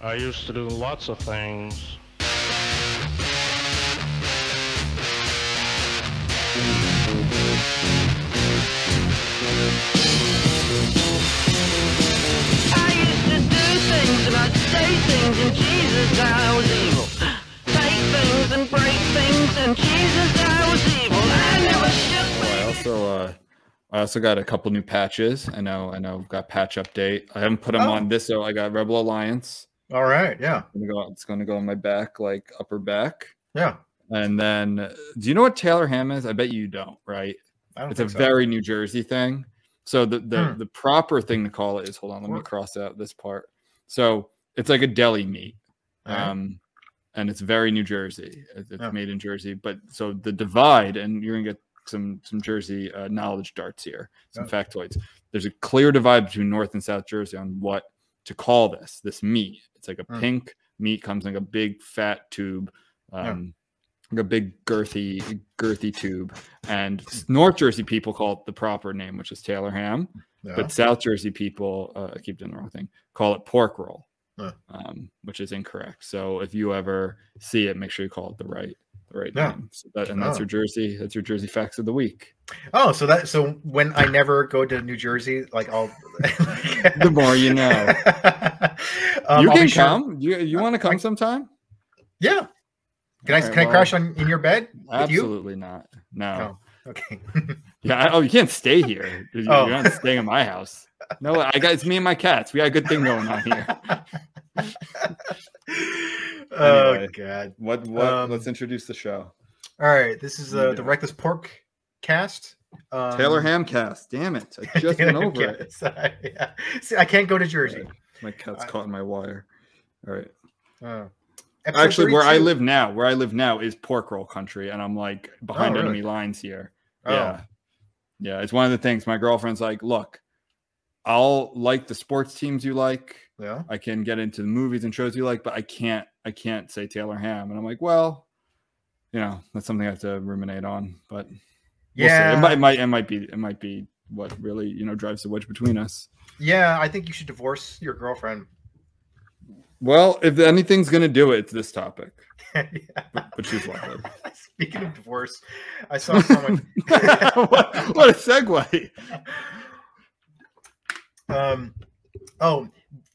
I used to do lots of things. I used to do things and I'd say things and Jesus I was evil. Take things and break things and Jesus I was evil. I never shook I also uh I also got a couple new patches. I know, I know, got patch update. I haven't put them Oh. on this, so I got Rebel Alliance. All right. Yeah. It's gonna go, it's gonna go on my back, like upper back. Yeah. And then, do you know what Taylor Ham is? I bet you don't, right? I don't It's a so. very New Jersey thing. So the the, Hmm. the proper thing to call it is hold on, let me cross out this part. So it's like a deli meat. Alright. Um and it's very New Jersey. It's Yeah. made in Jersey. But so the divide, and you're gonna get some some Jersey uh, knowledge darts here, some Yeah. factoids. There's a clear divide between North and South Jersey on what to call this this meat. It's like a Hmm. pink meat comes in like a big fat tube. Yeah. Um, like a big girthy girthy tube and north jersey people call it the proper name which is taylor ham Yeah. but south jersey people uh, i keep doing the wrong thing call it pork roll Huh. um, which is incorrect so if you ever see it make sure you call it the right the right Yeah. name so that, and that's Oh. your jersey that's your jersey facts of the week Oh, so that so when I never go to New Jersey, like I'll the more you know Um, you I'll can sure- come you, you want to come sometime Yeah. Can I Alright, can I crash on in your bed with you? absolutely not no Oh, okay. Yeah. I- Oh, you can't stay here. You're Oh. you're not staying in my house. No, I got it's me and my cats. We got a good thing going on here. oh Anyway. god. What? What? Um, let's introduce the show. All right, this is uh, the Reckless Pork cast. Um, Taylor Hamcast. Damn it! I just went over it. Yes, yeah. See, I can't go to Jersey. My cat's I- caught in my wire. All right. Oh. Actually, where I live now, where I live now is pork roll country, and I'm like behind Oh, really? enemy lines here. Oh. Yeah. Yeah. It's one of the things my girlfriend's like, look, I'll like the sports teams you like. Yeah. I can get into the movies and shows you like, but I can't I can't say Taylor Ham. And I'm like, well, you know, that's something I have to ruminate on. But we'll Yeah. It might, it might it might be it might be what really, you know, drives the wedge between us. Yeah, I think you should divorce your girlfriend. Well, if anything's gonna do it, it's this topic. Yeah. But, but she's lovely. Speaking of divorce, I saw someone. what, what a segue. um, oh,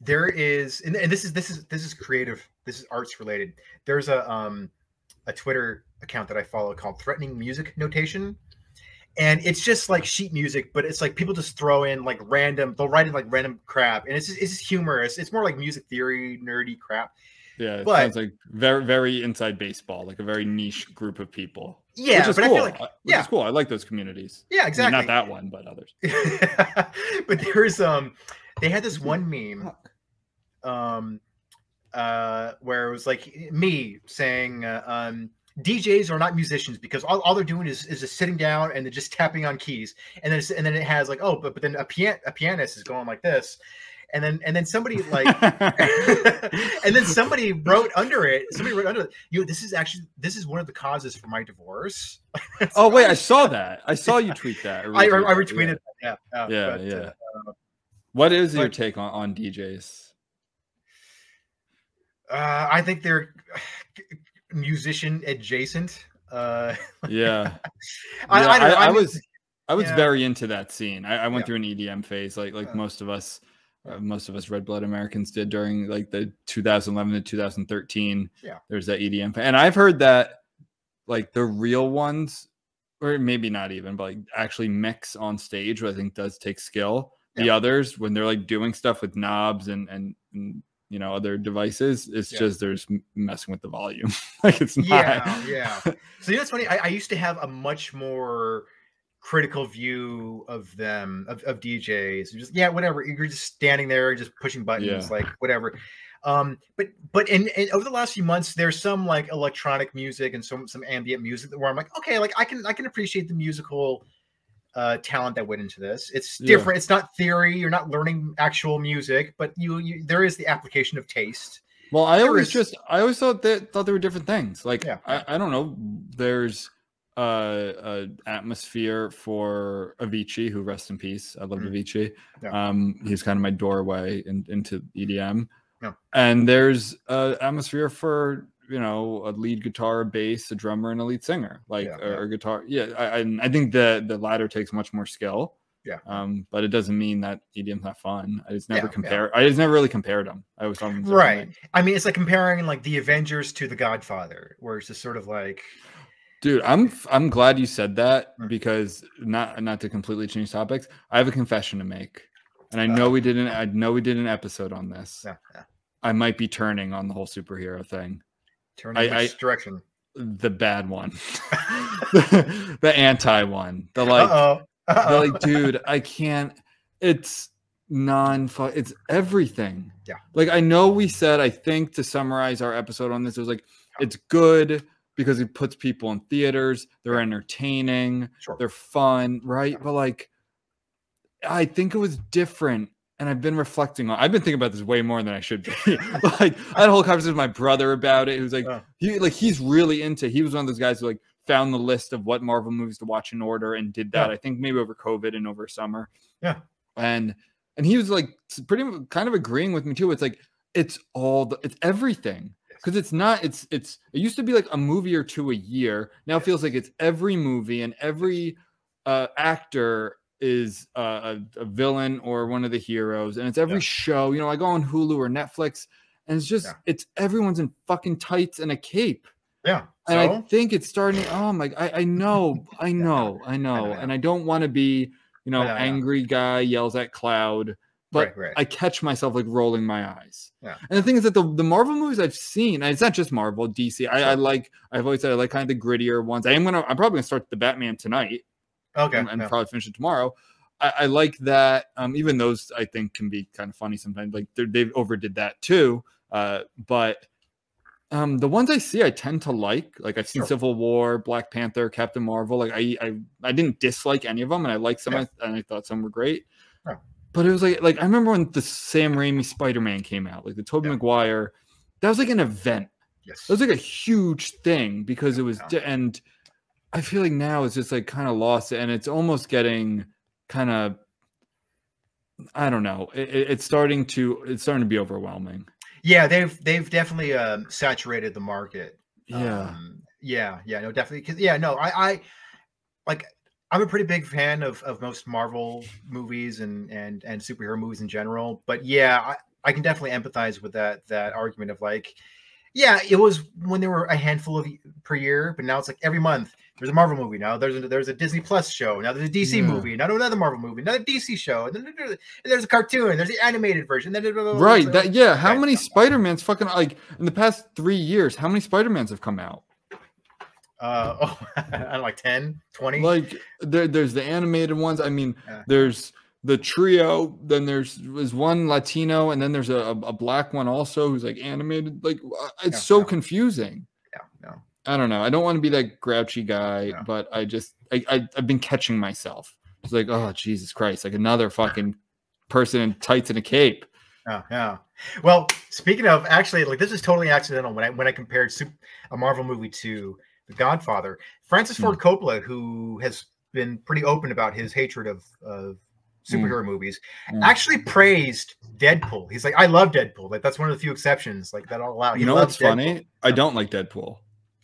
there is, and, and this is this is this is creative. This is arts related. There's a um a Twitter account that I follow called Threatening Music Notation, and it's just like sheet music, but it's like people just throw in like random. They'll write in like random crap, and it's just, it's just humorous. It's more like music theory, nerdy crap. Yeah, it But- sounds like very very inside baseball, like a very niche group of people. Yeah, which is but I cool. feel like which yeah. cool. I like those communities. yeah, I mean, exactly. not that one, but others. but there's um they had this one meme um uh where it was like me saying uh, um DJs are not musicians because all, all they're doing is, is just sitting down and they're just tapping on keys and then and then it has like oh but, but then a pian a pianist is going like this and then and then somebody like and then somebody wrote under it somebody wrote under it you this is actually this is one of the causes for my divorce oh wait, I saw that. I saw you tweet that. or I, I retweet that, retweeted that, yeah Yeah, but, yeah. uh, What is your take on, on DJs? Uh, I think they're musician adjacent. Uh, Yeah, I, Yeah, I. I, I was I was yeah. very into that scene. I, I went Yeah. through an EDM phase, like like Yeah. most of us, uh, most of us red blood Americans did during like the 2011 to 2013. Yeah. there's that EDM, and I've heard that like the real ones, or maybe not even, but like actually mix on stage, which I think does take skill. The others, when they're like doing stuff with knobs and and, and you know other devices, it's Yeah. just there's messing with the volume. like it's not. yeah, yeah. So you know, it's funny. I, I used to have a much more critical view of them of, of DJs. Just yeah, whatever. You're just standing there, just pushing buttons, Yeah. like whatever. Um, but but in, in over the last few months, there's some like electronic music and some some ambient music where I'm like, okay, like I can I can appreciate the musical uh talent that went into this. It's Yeah. different. It's not theory. You're not learning actual music, but you, you there is the application of taste. Well, I There always is- just I always thought that thought there were different things. Like Yeah. I, I don't know. There's uh, a atmosphere for Avicii, who rest in peace. I love Mhm. Avicii. Yeah. Um, he's kind of my doorway in, into EDM. Yeah. And there's a atmosphere for you know a lead guitar, a bass, a drummer, and a lead singer, like Yeah, or, or guitar. Yeah, I, I I think the the latter takes much more skill. Yeah. Um, but it doesn't mean that EDM's not fun. I just never Yeah, yeah. compare. I just never really compared them. I was talking Right. I mean, it's like comparing like the Avengers to the Godfather, where it's just sort of like, Dude, I'm I'm glad you said that Mm. because not not to completely change topics. I have a confession to make, and I know Uh-oh. we didn't. I know we did an episode on this. yeah, yeah. I might be turning on the whole superhero thing, turn I- in which I- direction. the bad one, the anti one, the like, Uh-oh. Uh-oh. like, dude, I can't. It's non It's everything. Yeah. Like I know we said. I think to summarize our episode on this, it was like it's good because it puts people in theaters. They're entertaining. Sure. they're fun, right? But like, I think it was different. And I've been reflecting on. I've been thinking about this way more than I should be. like, I had a whole conversation with my brother about it. Who's like, he like he's really into. He was one of those guys who like found the list of what Marvel movies to watch in order and did that. Yeah. I think maybe over COVID and over summer. Yeah. And and he was like pretty kind of agreeing with me too. It's like it's all the it's everything because it's not it's it's it used to be like a movie or two a year now it feels like it's every movie and every uh actor is uh, a, a villain or one of the heroes and it's every Yeah. show you know i go on hulu or netflix and it's just Yeah. it's everyone's in fucking tights and a cape yeah. and i think it's starting oh my i, I know i know i know and i don't want to be you know I know, I know. angry guy yells at cloud but Right, right. I catch myself like rolling my eyes. Yeah. And the thing is that the, the Marvel movies I've seen, and it's not just Marvel, DC. I, I like. I've always said I like kind of the grittier ones. I am gonna. I'm probably gonna start the Batman tonight okay. and, and yeah. probably finish it tomorrow. I, I like that. Um, even those I think can be kind of funny sometimes. Like they've overdid that too. Uh, but um, the ones I see, I tend to like. Like I've seen Sure. Civil War, Black Panther, Captain Marvel. Like I, I, I didn't dislike any of them, and I liked some, Yeah. and I thought some were great. Yeah. But it was like, like I remember when the Sam Raimi Spider Man came out, like the Tobey Yeah. Maguire. That was like an event. Yes. It was like a huge thing because it was, and I feel like now it's just like kind of lost, and it's almost getting kind of, I don't know. It, it- it's starting to, it's starting to be overwhelming. yeah, they've they've definitely um, saturated the market. Yeah. Um, yeah, yeah, no, definitely. Cause yeah, no, I, I like. I'm a pretty big fan of, of most Marvel movies and, and and superhero movies in general. But yeah, I, I can definitely empathize with that that argument of like, yeah, it was when there were a handful of per year, but now it's like every month there's a Marvel movie. Now there's a, there's a Disney Plus show. Now there's a DC Yeah. movie. Now another Marvel movie. Another DC show. And then there's, there's a cartoon. There's the animated version. Then Right. That yeah. How many Spider Mans fucking like in the past three years? How many Spider Mans have come out? Uh, oh, I don't know, like 10, 20. Like there, there's the animated ones. I mean, Yeah. there's the trio. Then there's was one Latino, and then there's a, a, black one also who's like animated. Like uh, it's Yeah, so confusing. I don't know. I don't want to be that grouchy guy, Yeah. but I just I, I I've been catching myself. It's like, oh Jesus Christ, like another fucking person in tights and a cape. Yeah, yeah. Well, speaking of, actually, like this is totally accidental when I when I compared a Marvel movie to The Godfather. Francis Hmm. Ford Coppola, who has been pretty open about his hatred of of superhero movies, Hmm. actually praised Deadpool. He's like, I love Deadpool. Like that's one of the few exceptions. Like that I'll allow. He You know what's funny? I don't like Deadpool.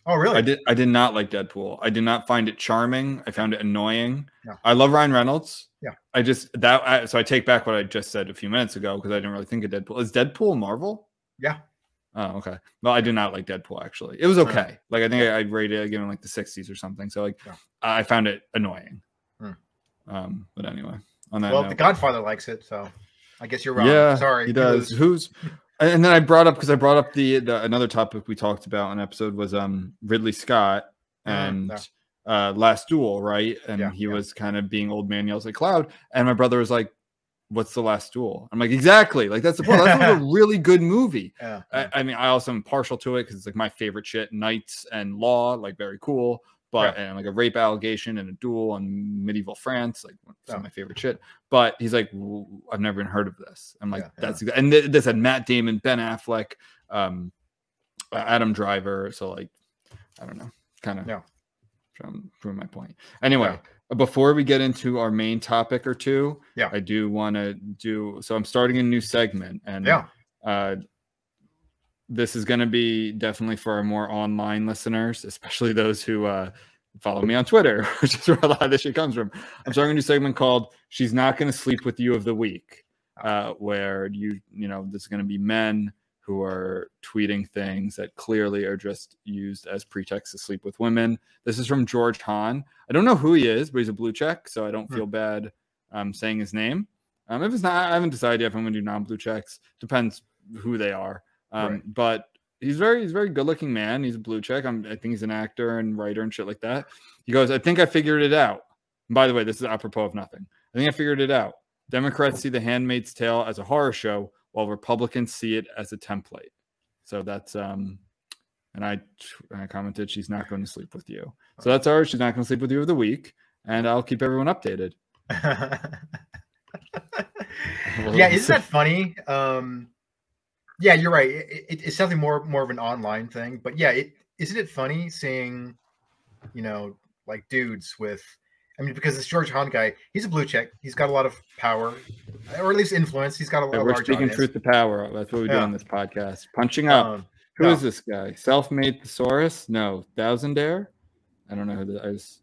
Oh, really? I did I did not like Deadpool. I did not find it charming. I found it annoying. Yeah. I love Ryan Reynolds. Yeah. I just that I, so I take back what I just said a few minutes ago because I didn't really think of Deadpool. Is Deadpool Marvel? Yeah. Oh, okay. Well, I did not like Deadpool actually. It was Right. okay. Like I think I, I rated it given like the 60s or something. So like Yeah. I found it annoying. Hmm. Um, but anyway, on that well, note, The Godfather likes it, so I guess you're wrong. yeah, Sorry. he does. Who's and then I brought up because I brought up the, the another topic we talked about in an episode was um Ridley Scott Mm, and yeah. uh Last Duel, right? And Yeah, he yeah. was kind of being old man yells at cloud, and my brother was like, "What's the Last Duel?" I'm like, "Exactly, like that's the point. That's a really good movie." Yeah. I, I mean, I also am partial to it because it's like my favorite shit. Knights and law, like very cool. But and like a rape allegation and a duel in medieval France, like some Yeah. of my favorite shit. But he's like, "W- I've never even heard of this. I'm like, Yeah, yeah. that's exa- and th- this had Matt Damon, Ben Affleck, um, Adam Driver. So like, I don't know, kind of Yeah. from prove my point. Anyway, before we get into our main topic or two, Yeah. I do want to do. So I'm starting a new segment, and Yeah. uh, this is going to be definitely for our more online listeners, especially those who uh, follow me on Twitter, which is where a lot of this shit comes from. I'm starting a new segment called "She's Not Going to Sleep with You" of the week, uh, where you you know this is going to be men who are tweeting things that clearly are just used as pretext to sleep with women. This is from George Hahn. I don't know who he is, but he's a blue check, so I don't Hmm. feel bad um, saying his name. Um, if it's not, I haven't decided yet if I'm going to do non-blue checks. Depends who they are. Um, Right. But he's very, he's very good-looking man. He's a blue check. I'm, I think he's an actor and writer and shit like that. He goes, I think I figured it out. And by the way, this is apropos of nothing. I think I figured it out. Democrats see The Handmaid's Tale as a horror show, while Republicans see it as a template. So that's um, and I I commented she's not going to sleep with you. So that's our she's not going to sleep with you of the week, and I'll keep everyone updated. yeah, isn't that funny? Um, yeah, you're right. It, it, it's definitely more more of an online thing, but yeah, it isn't it funny seeing, you know, like dudes with. I mean, because this George Hahn guy, he's a blue check. He's got a lot of power, or at least influence. He's got a, lot. Yeah, we're large speaking audience. truth to power. That's what we do Yeah. on this podcast. Punching up. Um, Who is no. this guy? Self-made thesaurus? No, Thousandaire. I don't know who that is.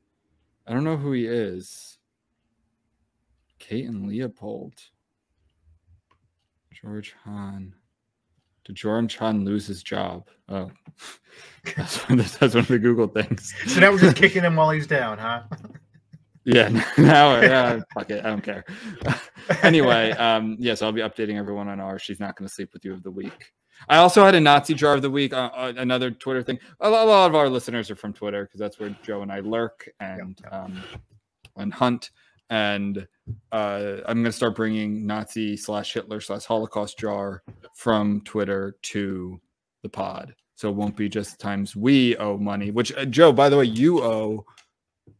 I don't know who he is. Kate and Leopold. George Hahn. Did George Hahn lose his job? Oh, that's one, of the- that's one of the Google things. so now we're just kicking him while he's down, huh? Yeah, now, yeah, fuck it, I don't care. anyway, um, yes, I'll be updating everyone on our "She's Not Going to Sleep with You" of the week. I also had a Nazi jar of the week, uh, uh, another Twitter thing. A lot, a lot of our listeners are from Twitter because that's where Joe and I lurk and um, and hunt. And uh, I'm going to start bringing Nazi slash Hitler slash Holocaust jar from Twitter to the pod, so it won't be just times we owe money. Which uh, Joe, by the way, you owe.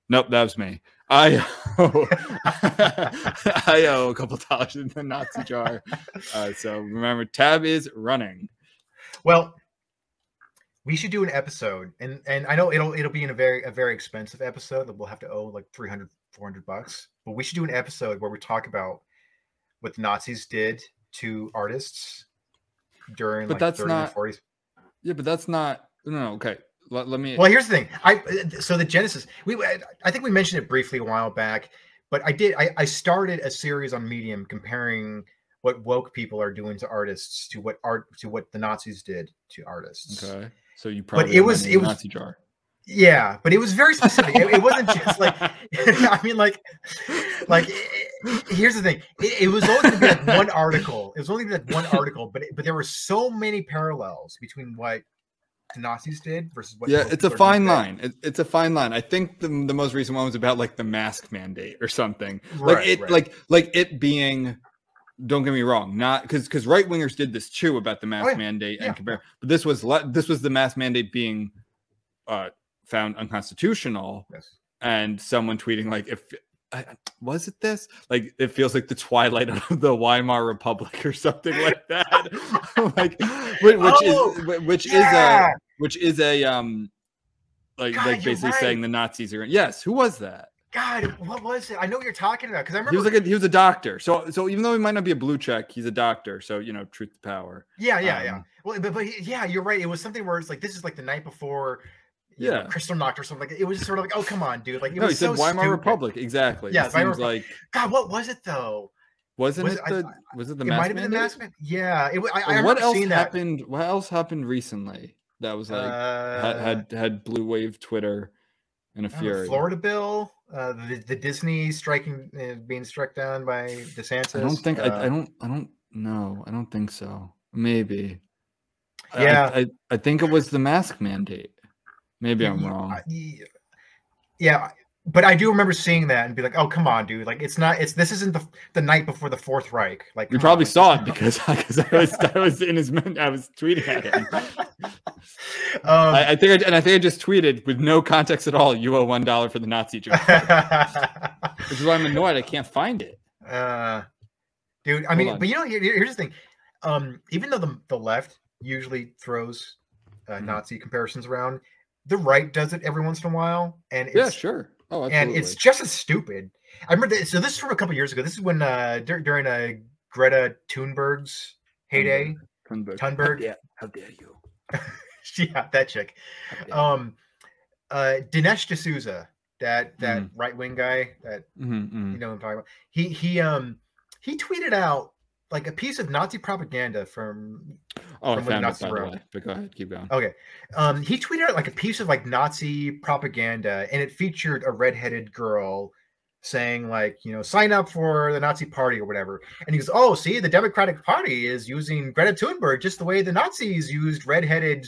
Nope, that was me. I owe, I owe a couple dollars in the Nazi jar. Uh, so remember, tab is running. Well, we should do an episode, and and I know it'll it'll be in a very a very expensive episode that we'll have to owe like 300, 400 bucks. But we should do an episode where we talk about what the Nazis did to artists during But like that's 30s not- and 40s. Yeah, but that's not. No, no okay. Let, let me. Well, here's the thing. I so the Genesis. We I think we mentioned it briefly a while back, but I did. I, I started a series on Medium comparing what woke people are doing to artists to what art to what the Nazis did to artists. okay. So you probably. it was- it was- Nazi jar. Yeah, but it was very specific. it, it wasn't just like I mean, like, like it- it- here's the thing. It, it was only going to be like one article. It was only gonna be like one article, but it, but there were so many parallels between what the Nazis did versus what. Yeah, it's a people are doing fine today. line. It, it's a fine line. I think the, the most recent one was about like the mask mandate or something. Like Right, it, right. like like it being. Don't get me wrong, not because because right wingers did this too about the mask Oh, yeah. mandate Yeah. and compare, but this was le- this was the mask mandate being uh, found unconstitutional, Yes. and someone tweeting like if I, was it this like it feels like the twilight of the Weimar Republic or something like that, like which, which Oh, is which yeah. is a which is a um like God, like basically saying the Nazis are yes who was that God, what was it? I know what you're talking about because I remember. he was like a, he was a doctor so so even though he might not be a blue check he's a doctor so you know truth to power yeah, yeah, yeah. um, Well, but, but yeah, you're right. It was something where it's like this is like the night before. Know, Yeah. Kristallnacht or something. Like it was sort of like, oh come on, dude. Like it no he was said so Weimar stupid. Republic exactly Yeah, it Weimar seems like God, what was it though? wasn't Was it it- I- the was it the it mask might have been the mandate? mask man. Yeah, it. I, I what else seeing that. happened what else happened recently that was like uh, had, had had blue wave Twitter in a don't know, Florida bill, uh, the, the Disney striking, uh, being struck down by DeSantis. I don't think I, uh, I don't I don't know. I don't think so. Maybe. Yeah. I, I, I think it was the mask mandate. Maybe I'm wrong. Yeah, but I do remember seeing that and be like, "Oh, come on, dude! Like, it's not. It's this isn't the the night before the Fourth Reich. Like, You on, probably like, saw it because because I was I was in his men- I was tweeting at him. um, I, I think I, and I think I just tweeted with no context at all. You owe one dollar for the Nazi joke, which is why I'm annoyed. I can't find it. uh, dude, I Hold mean, on. but you know, here- here's the thing. Um, even though the the left usually throws uh, Mhm. Nazi comparisons around, the right does it every once in a while, and it's yeah, sure. Oh, absolutely. and it's just as stupid. I remember that, so this is from a couple years ago. This is when uh dur- during uh Greta Thunberg's heyday. Thunberg. Thunberg. How dare, how dare you? yeah, that chick. Um, uh, Dinesh D'Souza, that that Mhm. right wing guy that you. Mhm, mhm. you know what I'm talking about. He he um he tweeted out like a piece of Nazi propaganda from Oh, I found it by the way. But go ahead, keep going. Okay. Um, he tweeted out like a piece of like Nazi propaganda, and it featured a redheaded girl saying like, you know, sign up for the Nazi Party or whatever. And he goes, "Oh, see, the Democratic Party is using Greta Thunberg just the way the Nazis used redheaded."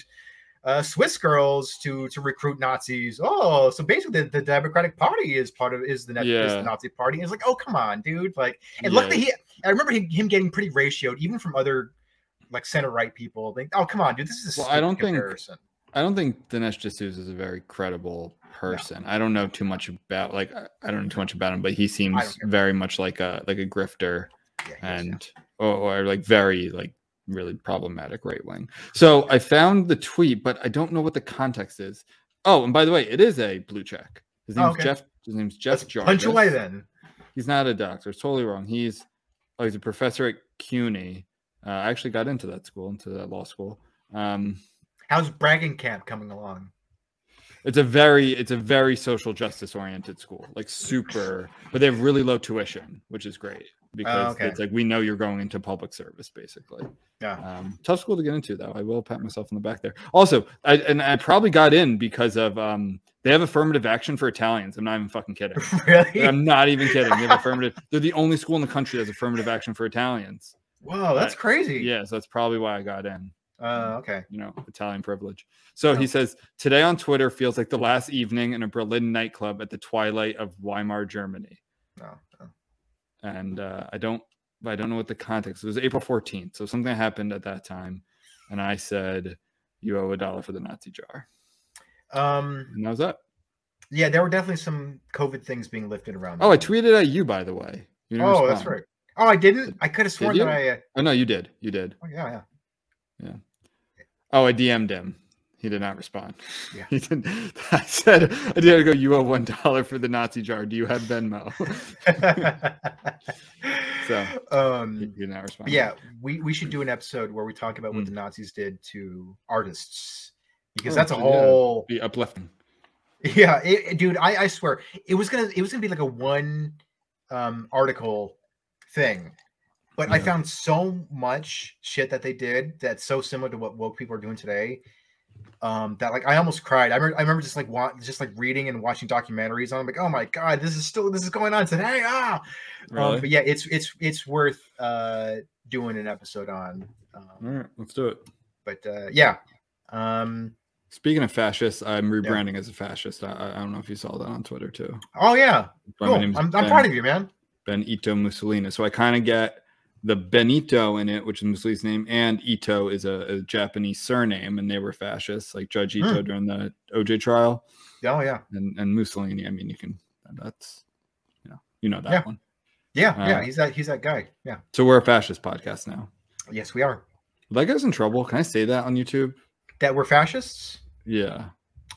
Uh, Swiss girls to to recruit Nazis. Oh, so basically, the, the Democratic Party is part of is the, na- is the Nazi Party. And it's like, oh come on, dude! Like, and Yeah. luckily, he I remember him, him getting pretty ratioed, even from other like center right people. Like, oh come on, dude, this is a Well, I don't think- I don't think Dinesh D'Souza is a very credible person. I don't know too much about like I don't know too much about him, but he seems very much like a like a grifter Yeah, he is, yeah. and or, or like very like really problematic right wing. So I found the tweet, but I don't know what the context is. Oh, and by the way, it is a blue check. His Oh, name's okay. Jeff. His name's Jeff Jarvis. punch away then. He's not a doctor. It's totally wrong. He's oh, he's a professor at CUNY. Uh, I actually got into that school, into that law school. Um, How's bragging camp coming along? it's a very it's a very social justice oriented school like super but they have really low tuition which is great because okay. it's like we know you're going into public service basically Yeah. um tough school to get into though i will pat myself on the back there also i and i probably got in because of um they have affirmative action for italians i'm not even fucking kidding really? i'm not even kidding they have affirmative they're the only school in the country that has affirmative action for italians Whoa, that's crazy. yeah so that's probably why i got in Uh, okay. you know, Italian privilege. So he says, today on Twitter feels like the last evening in a Berlin nightclub at the twilight of Weimar, Germany. No. no. And uh, I don't, I don't know what the context. It was April 14th, so something happened at that time, and I said, "You owe a dollar for the Nazi jar," Um. and that was that. Yeah, there were definitely some COVID things being lifted around. Oh, I tweeted at you, by the way. You didn't Oh, that's right. Oh, I didn't. I could have sworn that I. Uh, Oh no, you did. You did. oh, yeah, yeah. yeah. Oh, I DM'd him. He did not respond. Yeah. He didn't. I said, I did go. You owe one dollar for the Nazi jar. Do you have Venmo? So, he um, he did not respond. yeah, we we should do an episode where we talk about what Mm. the Nazis did to artists because Oh, that's a yeah. whole. be uplifting. Yeah, it, it- dude, I, I swear it was gonna it was gonna be like a one um article thing, but I found so much shit that they did that's so similar to what woke people are doing today. Um, that like I almost cried. I remember, I remember just like wa- just like reading and watching documentaries on. I'm like, oh my god, this is still this is going on today. Ah, um, but yeah, it's it's it's worth uh doing an episode on. All Um, right, let's do it. but uh, yeah, um, Speaking of fascists, I'm rebranding as a fascist. I, I- don't know if you saw that on Twitter too. oh yeah, cool. I'm, I'm proud of you, man. Benito Mussolini. So I kind of get the Benito in it, which is Mussolini's name, and Ito is a, a Japanese surname, and they were fascists, like Judge Hmm. Ito during the OJ trial, Oh yeah. and, and Mussolini. I mean, you can that's you know you know that Yeah. one. Yeah, yeah, Uh, he's that he's that guy. Yeah. So we're a fascist podcast now. Yes, we are. That us in trouble? Can I say that on YouTube? That we're fascists. Yeah.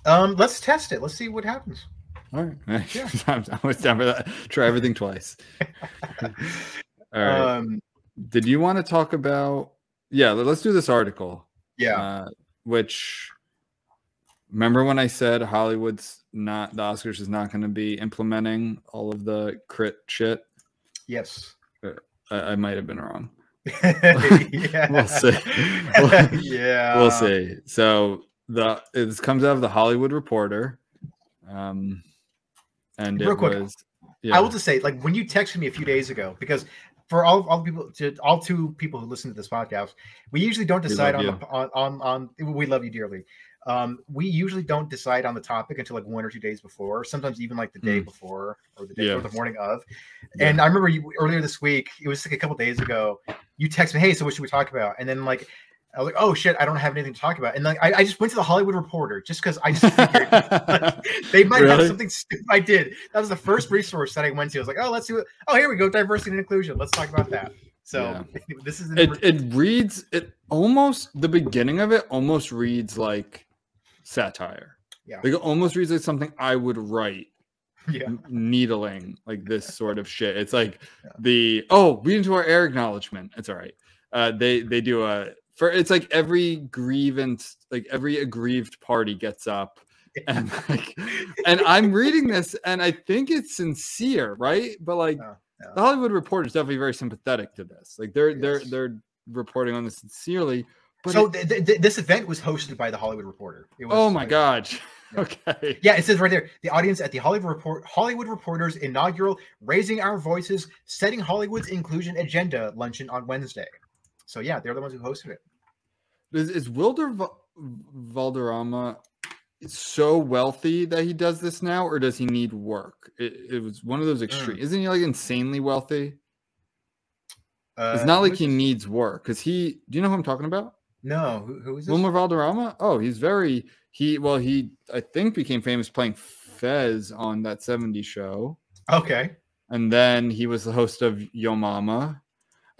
Um, let's test it. Let's see what happens. All right. Yeah. I'm, I was down for that. Try everything twice. All right. Um, Did you want to talk about? Yeah, let- let's do this article. yeah. Uh, which remember when I said Hollywood's not the Oscars is not going to be implementing all of the crit shit? yes. I, I might have been wrong. yeah. We'll see. yeah. we'll see. So the this comes out of the Hollywood Reporter, um, and Real it quick, was. Yeah. I will just say, like, when you texted me a few days ago, because for all all the people, to all two people who listen to this podcast, we usually don't decide on, the, on on on. We love you dearly. Um, we usually don't decide on the topic until like one or two days before, sometimes even like the day Mm. before or the day Yeah. or the morning of. Yeah. And I remember you earlier this week, it was like a couple days ago, you text me, "Hey, so what should we talk about?" And then like. I was like, "Oh shit, I don't have anything to talk about," and like I, I just went to the Hollywood Reporter just because I just figured they might have something stupid. I did. That was the first resource that I went to. I was like, oh, let's see what. Oh, here we go. Diversity and inclusion. Let's talk about that. So this is it, it reads it almost the beginning of it almost reads like satire. Yeah. Like it almost reads like something I would write. yeah. needling like this sort of shit. It's like Yeah. the oh, read into our air acknowledgement. It's all right. Uh, they they do a for it's like every grievance, like every aggrieved party gets up and like and I'm reading this and I think it's sincere, right? But like Oh, yeah. the Hollywood Reporter is definitely very sympathetic to this. Like they're they're they're reporting on this sincerely. But so it- th- th- th- this event was hosted by the Hollywood Reporter. It was, oh my like- god. Yeah. Okay. Yeah, it says right there. The audience at the Hollywood Report Hollywood Reporter's inaugural "Raising Our Voices: Setting Hollywood's Inclusion Agenda" luncheon on Wednesday. So yeah, they're the ones who hosted it. Is, is Wilder Va- Valderrama so wealthy that he does this now, or does he need work? It, it was one of those extreme. Isn't he like insanely wealthy? Uh, It's not like he needs work because he. Do you know who I'm talking about? No, who, who is this? Wilmer Valderrama? Oh, he's very he. Well, he I think became famous playing Fez on that '70s show, Okay. and then he was the host of Yo Mama,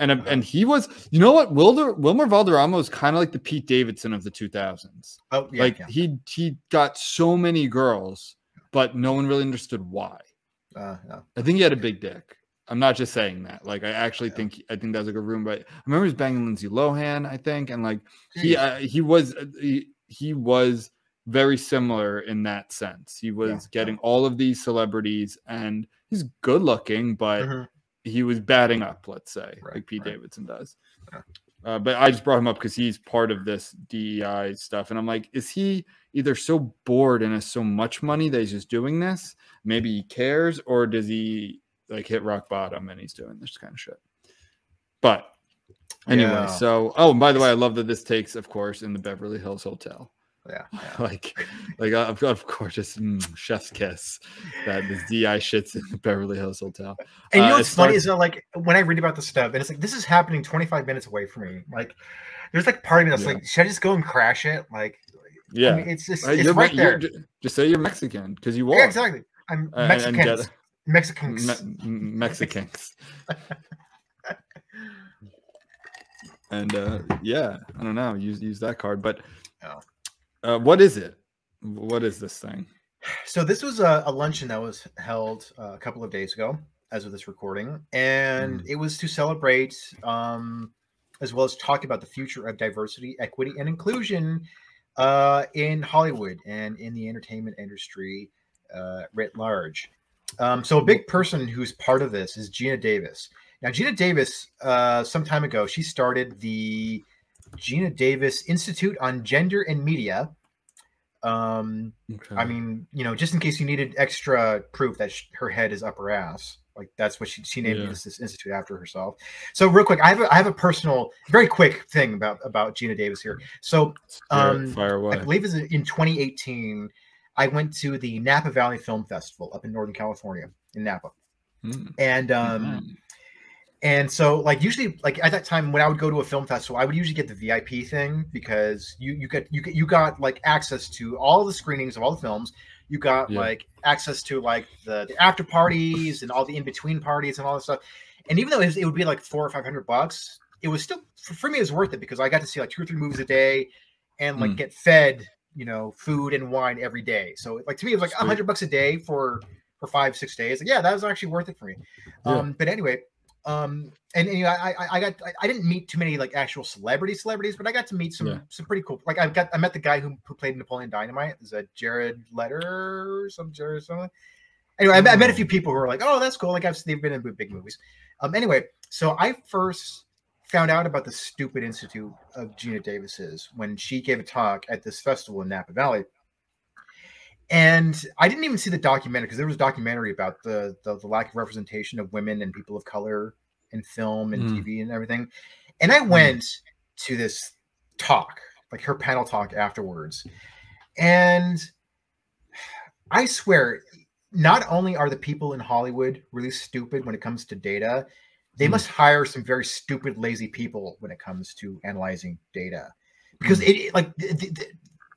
and and he was. You know what? Wilder Wilmer Valderrama was kind of like the Pete Davidson of the 2000s. Oh yeah. like yeah. he he got so many girls, but no one really understood why. Uh, yeah. I think he had a big dick. I'm not just saying that. Like I actually Yeah. think I think that was like a room. But I remember he was banging Lindsay Lohan. I think and like he uh, he was uh, he, he was very similar in that sense. He was yeah. getting all of these celebrities, and he's good looking, but Mhm. He was batting up. Let's say Right, like Pete right. Davidson does. Yeah. Uh, but I just brought him up because he's part of this DEI stuff, and I'm like, is he either so bored and has so much money that he's just doing this? Maybe he cares, or does he like hit rock bottom and he's doing this kind of shit? But anyway, Yeah. so oh, and by the way, I love that this takes, of course, in the Beverly Hills Hotel. Yeah. yeah. like, like uh, of, of course, just mm, chef's kiss that this DI shits in the Beverly Hills Hotel. And you Uh, know it what's funny starts- is that like when I read about the stuff, and it's like this is happening 25 minutes away from me. Like, there's like part of me that's Yeah. like, should I just go and crash it? Like, Yeah, I mean, it's just Uh, it's you're right there. just say you're Mexican because you are. Yeah, exactly. I'm Uh, Mexican. Mexicans. Me- Mexicans. and uh, yeah, I don't know. Use use that card, but Oh. Uh, what is it? What is this thing? So this was a, a luncheon that was held uh, a couple of days ago, as of this recording, and Mm. it was to celebrate, um, as well as talk about the future of diversity, equity, and inclusion uh, in Hollywood and in the entertainment industry uh, writ large. Um, so a big person who's part of this is Geena Davis. Now, Geena Davis, uh, some time ago, she started the Geena Davis Institute on Gender and Media. Um, Okay. I mean, you know, just in case you needed extra proof that sh- her head is up her ass, like that's what she, she named Yeah. this, this institute after herself. So, real quick, I have a, I have a personal, very quick thing about about Geena Davis here. So, um. I believe it's in 2018. I went to the Napa Valley Film Festival up in Northern California in Napa, Mm, and um, mhm. And so, like usually, like at that time when I would go to a film festival, I would usually get the VIP thing because you you get you get you got like access to all the screenings of all the films. You got Yeah. like access to like the, the after parties and all the in between parties and all this stuff. And even though it, was, it would be like four or five hundred bucks, it was still for, for me it was worth it because I got to see like two or three movies a day, and like Mm. get fed you know food and wine every day. So like to me it was like a hundred bucks a day for for five six days. Like, yeah, that was actually worth it for me. Yeah. Um, but anyway, um, and, and you know, I, I, I got, I, I didn't meet too many like actual celebrity celebrities, but I got to meet some, Yeah. some pretty cool. Like I got, I met the guy who, who played Napoleon Dynamite. Is that Jared Letter or some Jared something? Anyway, I, met- I met a few people who were like, "Oh, that's cool." Like I've they've been in big movies. Um, anyway, so I first found out about the stupid institute of Geena Davis's when she gave a talk at this festival in Napa Valley. And I didn't even see the documentary because there was a documentary about the, the the lack of representation of women and people of color in film and Mm. TV and everything. And I went to this talk, like her panel talk afterwards. And I swear, not only are the people in Hollywood really stupid when it comes to data, they Hmm. must hire some very stupid, lazy people when it comes to analyzing data. Because it, it- like the, the,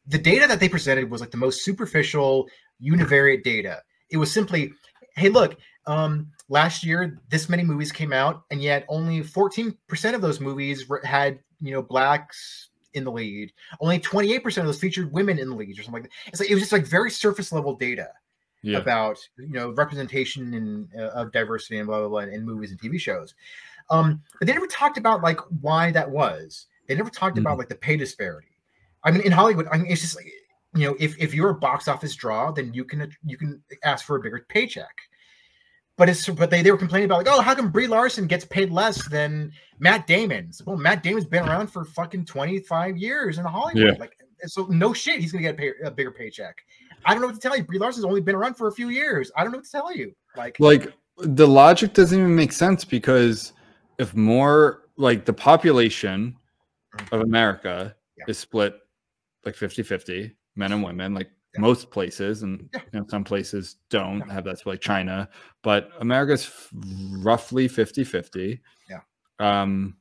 the data that they presented was like the most superficial univariate data. It was simply, hey, look, um, last year this many movies came out, and yet only 14% of those movies were, had you know blacks in the lead. Only 28% of those featured women in the lead, or something like that. It's like it was just like very surface level data yeah. about you know representation and uh, of diversity and blah blah blah in movies and TV shows. Um, but they never talked about like why that was. They never talked Mhm. about like the pay disparity. I mean, in Hollywood, I mean, it's just like you know, if if you're a box office draw, then you can you can ask for a bigger paycheck. But it's but they, they were complaining about like, oh, how come Brie Larson gets paid less than Matt Damon? Well, Matt Damon's been around for fucking 25 years in Hollywood. Yeah. Like, so no shit, he's gonna get a, pay, a bigger paycheck. I don't know what to tell you. Brie Larson's only been around for a few years. I don't know what to tell you. Like, like the logic doesn't even make sense because if more like the population of America Yeah. is split like 50-50, men and women, like Yeah. most places, and Yeah. you know, some places don't Yeah. have that like China, but America's f- roughly 50-50. Yeah. Um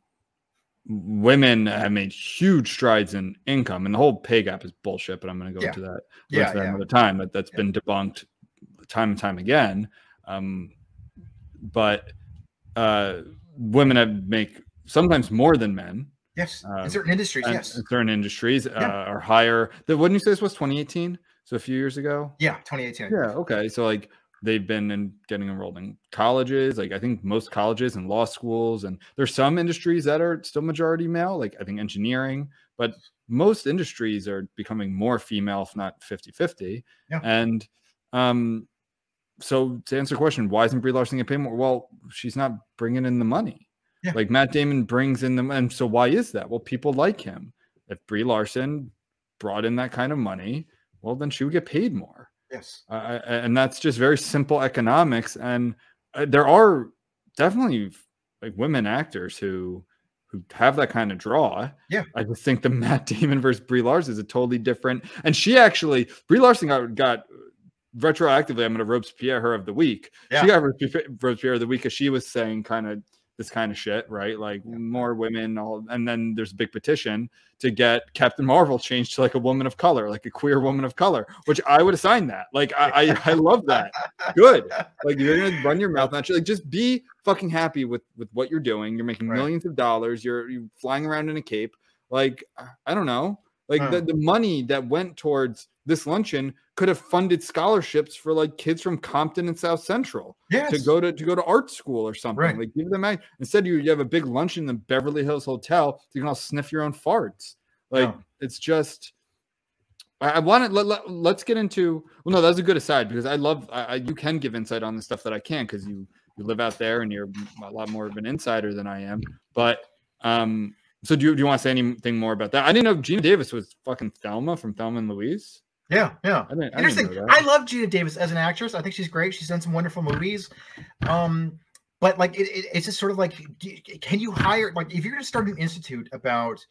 women have made huge strides in income and the whole pay gap is bullshit, but I'm gonna go Yeah. into that Yeah, that another time. That that's been debunked time and time again. Um, but uh, women have make sometimes more than men. Yes, um, in certain industries, yes, in certain industries uh, Yeah. are higher. The wouldn't you say this was 2018? So a few years ago. yeah, 2018. Yeah. Okay. So like they've been in getting enrolled in colleges. Like I think most colleges and law schools, and there's some industries that are still majority male. Like I think engineering, but most industries are becoming more female, if not 50-50. Yeah. And um, so to answer the question, why isn't Brie Larson getting paid more? Well, she's not bringing in the money. Yeah. Like Matt Damon brings in the and so why is that? Well, people like him. If Brie Larson brought in that kind of money, well, then she would get paid more. Yes, I- and that's just very simple economics. And uh, there are definitely like women actors who who have that kind of draw. Yeah. I just think the Matt Damon versus Brie Larson is a totally different. And she actually Brie Larson got got retroactively. I'm going to Robespierre her of the week. Yeah. She got Robespierre of the week because she was saying kind of this kind of shit, right? Like more women, all, and then there's a big petition to get Captain Marvel changed to like a woman of color, like a queer woman of color, which I would assign that. Like I, I, I love that. Good. Like you're gonna run your mouth naturally. Like just be fucking happy with with what you're doing. You're making Right. millions of dollars. You're you're flying around in a cape. Like I- I don't know. Like Huh. the, the money that went towards this luncheon could have funded scholarships for like kids from Compton and South Central yes, to go to to go to art school or something. Right. Like give them out. Instead, you, you have a big luncheon in the Beverly Hills Hotel. So you can all sniff your own farts. Like Yeah. it's just. I, I want to let, let let's get into. Well, no, that's a good aside because I love. I, I, you can give insight on the stuff that I can because you you live out there and you're a lot more of an insider than I am. But um, so do you do you want to say anything more about that? I didn't know Geena Davis was fucking Thelma from Thelma and Louise. Yeah, yeah. I didn't. I didn't Interesting. I love Geena Davis as an actress. I think she's great. She's done some wonderful movies. Um, but like it, it- it's just sort of like, can you hire like if you're going to start an institute about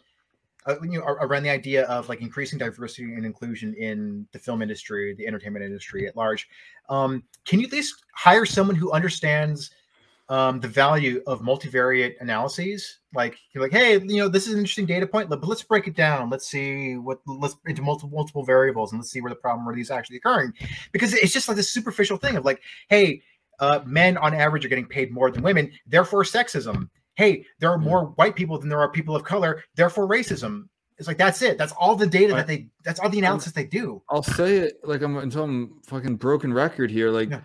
uh, you know around the idea of like increasing diversity and inclusion in the film industry, the entertainment industry at large, um, can you at least hire someone who understands um, the value of multivariate analyses? Like you're like, hey, you know, this is an interesting data point, but let's break it down. Let's see what let's into multiple multiple variables and let's see where the problem where these actually occurring. Because it's just like this superficial thing of like, hey, uh, men on average are getting paid more than women, therefore sexism. Hey, there are more white people than there are people of color, therefore racism. It's like that's it. That's all the data that they. That's all the analysis they do. I'll say it like I'm until I'm fucking broken record here. Like Yeah.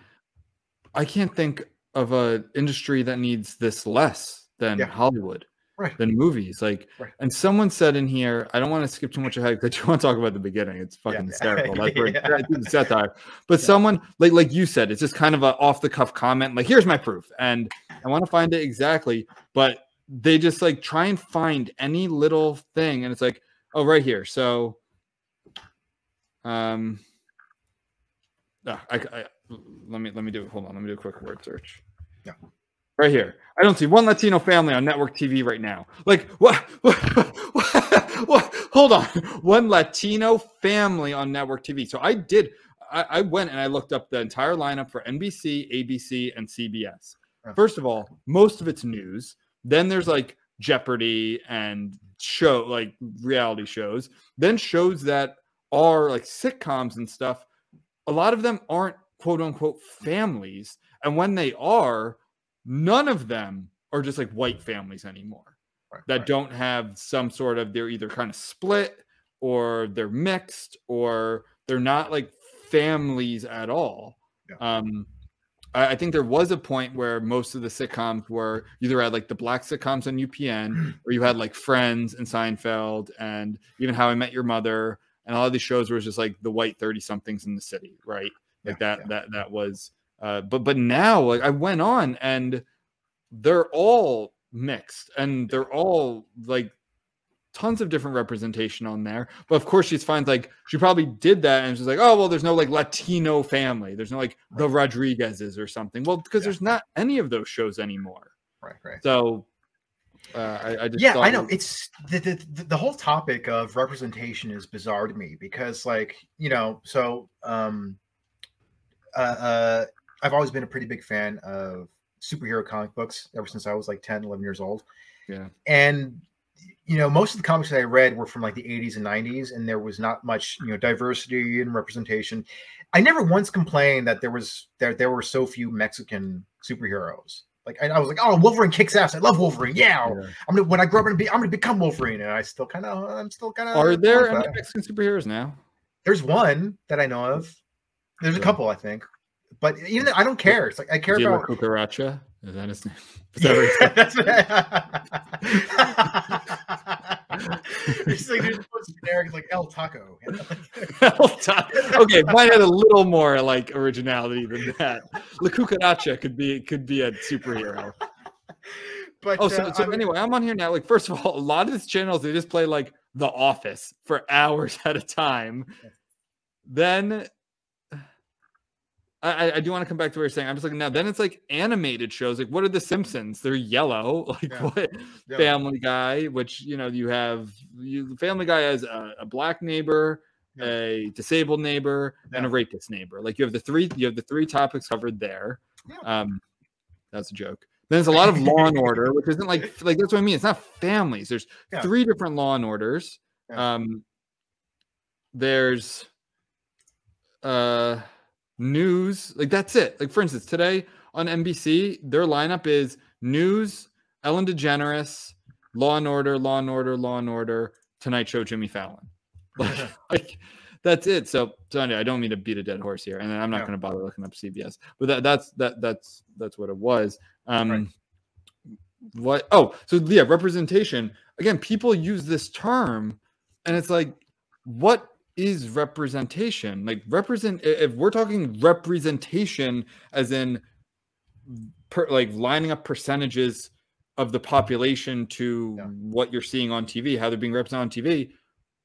I can't think of a industry that needs this less than Yeah. Hollywood, Right. than movies. Like, Right. and someone said in here, I don't want to skip too much ahead because I do want to talk about the beginning. It's fucking Yeah. hysterical. That's where Yeah. I do the satire. But Yeah. someone like like you said, it's just kind of a off the cuff comment. Like, here's my proof, and I want to find it exactly, but they just like try and find any little thing, and it's like, oh, right here. So, um, ah, I, I let me let me do it. Hold on, let me do a quick word search. Yeah. Right here. I don't see one Latino family on network TV right now. Like what? what, what, what hold on. One Latino family on network TV. So I did. I, I went and I looked up the entire lineup for NBC, ABC, and CBS. First of all, most of it's news. Then there's like Jeopardy and show like reality shows. Then shows that are like sitcoms and stuff. A lot of them aren't quote unquote families. And when they are, none of them are just like white families anymore Right, that right. don't have some sort of they're either kind of split or they're mixed or they're not like families at all. Yeah. Um I, I think there was a point where most of the sitcoms were either had like the black sitcoms on UPN, or you had like Friends and Seinfeld, and even How I Met Your Mother, and all of these shows were just like the white thirty somethings in the city, right? Like Yeah, that yeah. that that was. Uh, but but now like I went on and they're all mixed and they're all like tons of different representation on there. But of course, she finds like she probably did that and she's like, oh well, there's no like Latino family. There's no like the Rodriguezes or something. Well, because Yeah. there's not any of those shows anymore. Right, right. So uh, I, I just yeah i know like- it's the, the the- the whole topic of representation is bizarre to me because like you know so um uh, uh i've always been a pretty big fan of superhero comic books ever since i was like 10 11 years old. Yeah. And you know most of the comics that i read were from like the 80s and 90s and there was not much you know diversity and representation. I never once complained that there was there there were so few mexican superheroes. Like I, I was like oh wolverine kicks ass. I love wolverine. Yeah, yeah. I'm gonna when I grow up and be I'm gonna become Wolverine, and I still kind of I'm still kind of. Are there any Mexican superheroes now? There's one that I know of. There's a couple, I think, but even though I don't care. It's like I care La about. Cucaracha? Is that his name? Is that what he Yeah, that's what it's like there's generic, like El Taco. okay, mine had a little more like originality than that. La Cucaracha could be could be a superhero. But Oh, so, uh, so I'm- anyway, I'm on here now. Like, first of all, a lot of these channels they just play like The Office for hours at a time. Then I, I- do want to come back to what you're saying. I'm just like, now. Then it's like animated shows. Like, what are the Simpsons? They're yellow. Like Yeah. what? Yeah. Family Guy, which you know you have you the Family Guy has a, a black neighbor, Yeah. a disabled neighbor, and a rapist neighbor. Like you have the three you have the three topics covered there. Um, that's a joke. Then there's a lot of Law and Order, which isn't like like that's what I mean. It's not families. There's three different Law and Orders. Um, there's uh news like that's it. Like for instance today on nbc their lineup is news ellen degeneres law and order law and order law and order tonight show jimmy fallon. Like, like that's it. So so anyway, i don't mean to beat a dead horse here and i'm not Yeah. going to bother looking up cbs but that that's that that's that's what it was. Um Right. what oh so yeah representation. Again people use this term and it's like what is representation like represent if we're talking representation as in per, like lining up percentages of the population to Yeah. what you're seeing on tv how they're being represented on tv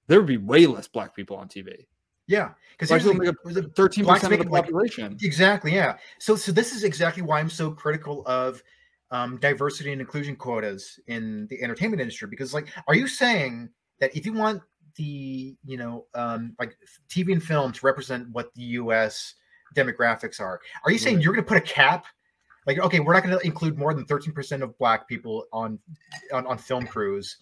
there would be way less black people on tv yeah, because Black here's people the, make the- up 13% of the up, like, population Exactly. Yeah. So so this is exactly why I'm so critical of um, diversity and inclusion quotas in the entertainment industry because like are you saying that if you want the you know um, like TV and film to represent what the U.S. demographics are, are you saying you're going to put a cap? Like okay, we're not going to include more than 13% of black people on on, on film crews.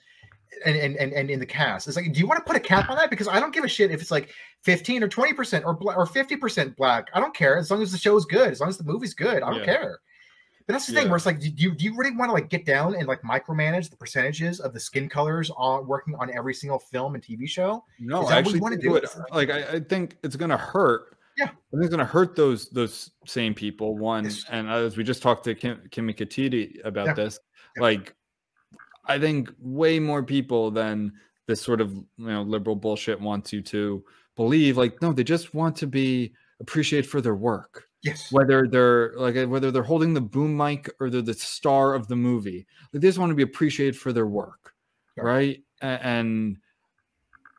And, and, and, and in the cast, it's like, do you want to put a cap on that? Because I don't give a shit if it's like 15 or 20% or bla- or 50% black. I don't care as long as the show is good, as long as the movie's good. I don't Yeah. care. But that's the thing Yeah. where it's like, do you, do you really want to like get down and like micromanage the percentages of the skin colors on working on every single film and TV show? No, I actually wanna think do? it like I, I think it's gonna hurt. Yeah. I think it's gonna hurt those those same people. One, and as we just talked to Kim, Kimmy Katiti about Yeah. this, Yeah. like I think way more people than this sort of you know liberal bullshit wants you to believe. Like, no, they just want to be appreciated for their work Yes. whether they're like uh, whether they're holding the boom mic or they're the star of the movie like they just want to be appreciated for their work Yeah. right and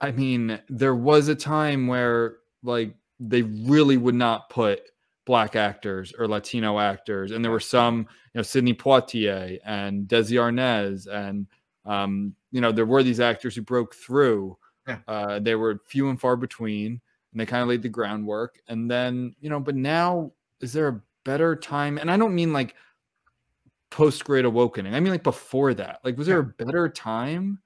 i mean there was a time where like they really would not put black actors or latino actors and there were some you know sidney poitier and desi arnaz and um you know there were these actors who broke through Yeah. uh they were few and far between and they kind of laid the groundwork and then you know but now is there a better time and i don't mean like post great awakening i mean like before that like was there a better time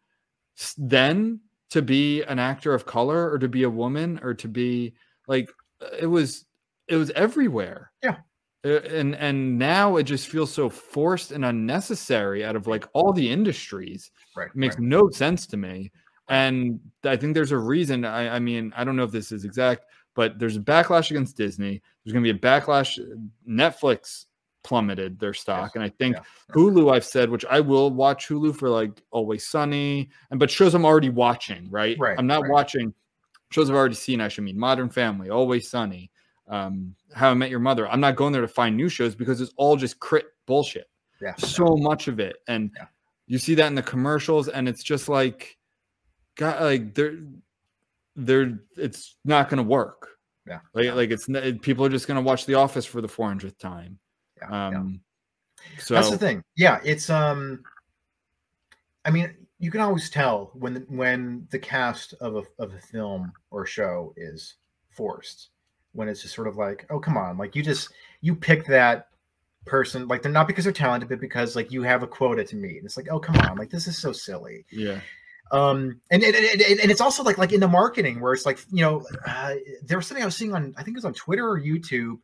then to be an actor of color or to be a woman or to be like uh, it was it was everywhere Yeah. And and now it just feels so forced and unnecessary out of like all the industries Right. it makes right. no sense to me and i think there's a reason i i mean i don't know if this is exact but there's a backlash against Disney. There's going to be a backlash. Netflix plummeted their stock, Yes. and I think Yeah. Hulu. I've said, which I will watch Hulu for like Always Sunny, and but shows I'm already watching. Right, Right, I'm not right. watching shows I've already seen. I should mean Modern Family, Always Sunny, um, How I Met Your Mother. I'm not going there to find new shows because it's all just crit bullshit Yeah. so much of it and Yeah. you see that in the commercials and it's just like god like they're they're it's not going to work Yeah. like Yeah. like it's people are just going to watch the office for the 400th time Yeah, yeah. um so That's the thing. Yeah, it's um I mean, you can always tell when the, when the cast of a of a film or show is forced. When it's just sort of like, oh come on, like you just you pick that person like they're not because they're talented, but because like you have a quota to meet. And it's like, oh come on, like this is so silly. yeah um and and, and, and- it's also like like in the marketing where it's like you know uh, there was something i was seeing on i think it was on twitter or youtube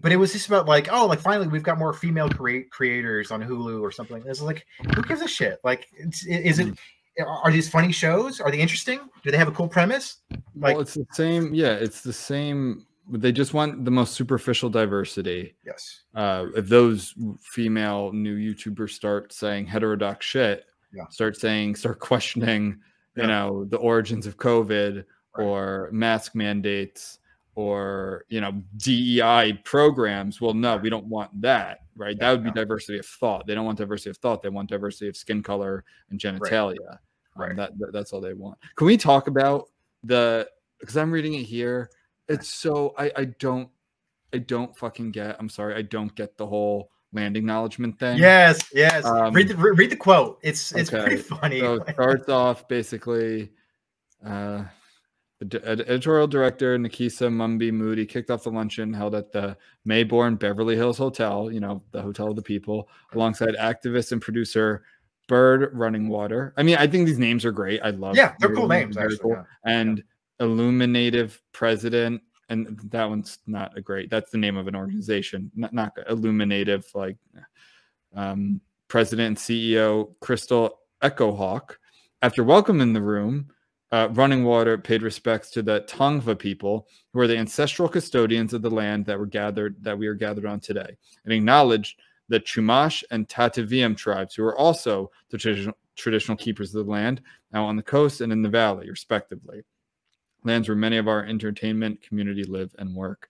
but it was just about like oh like finally we've got more female create creators on hulu or something. It's like who gives a shit? Like it's, is it are these funny shows? Are they interesting? Do they have a cool premise? Like well it's the same yeah it's the same they just want the most superficial diversity. Yes. Uh, if those female new YouTubers start saying heterodox shit, Yeah. start saying, start questioning, Yeah. you know, the origins of COVID Right. or mask mandates or you know DEI programs. Well, no, we don't want that, right? Yeah, that would be diversity of thought. They don't want diversity of thought. They want diversity of skin color and genitalia. Um, Right. that, that- that's all they want. Can we talk about the? Because I'm reading it here. It's so I I don't I don't fucking get. I'm sorry, I don't get the whole land acknowledgement thing. yes yes Um, read the read the quote it's it's okay, pretty funny So it starts off basically. Uh, the editorial director Nekesa Mumbi Moody kicked off the luncheon held at the Maybourne Beverly Hills Hotel, you know, the hotel of the people, alongside activist and producer Bird Running Water. I mean, I think these names are great. I love yeah they're cool names actually cool. yeah. And Illuminative President, and that one's not a great. That's the name of an organization, not not. Illuminative, like um, President and CEO Crystal Echohawk. After welcoming the room, uh, Running Water paid respects to the Tongva people, who are the ancestral custodians of the land that were gathered that we are gathered on today, and acknowledged the Chumash and Tataviam tribes, who are also the traditional traditional keepers of the land, now on the coast and in the valley, respectively. Lands where many of our entertainment community live and work.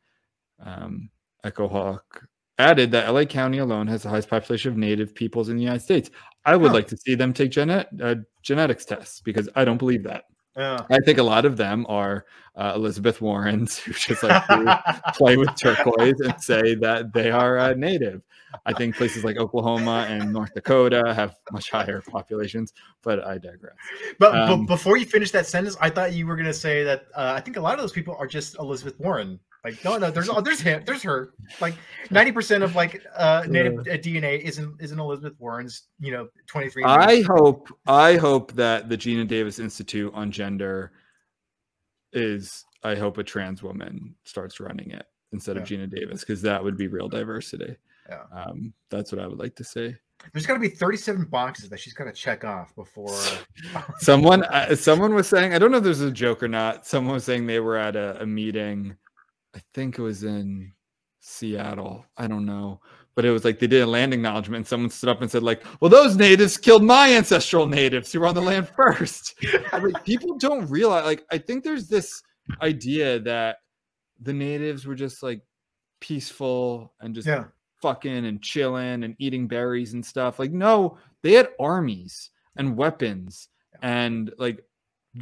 Um, Echo Hawk added that LA County alone has the highest population of native peoples in the United States. I would Huh. like to see them take genet- uh, genetics tests because I don't believe that. Yeah. I think a lot of them are uh, Elizabeth Warrens who just like play with turquoise and say that they are uh, native. I think places like Oklahoma and North Dakota have much higher populations, but I digress. But, Um, but before you finish that sentence, I thought you were gonna say that uh, I think a lot of those people are just Elizabeth Warren. Like, no, no, there's there's him, there's her. Like, ninety percent of like uh, native uh, DNA isn't isn't Elizabeth Warren's. You know, twenty three. I hope I hope that the Geena Davis Institute on Gender is I hope a trans woman starts running it instead Yeah. of Geena Davis because that would be real diversity. Yeah. Um, that's what I would like to say. There's got to be thirty seven boxes that she's got to check off before. someone uh, someone was saying i don't know if there's a joke or not someone was saying they were at a, a meeting i think it was in seattle i don't know but it was like they did a land acknowledgement and someone stood up and said like well those natives killed my ancestral natives who were on the land first like, people don't realize like i think there's this idea that the natives were just like peaceful and just Yeah. Fucking and chilling and eating berries and stuff. Like, no, they had armies and weapons and like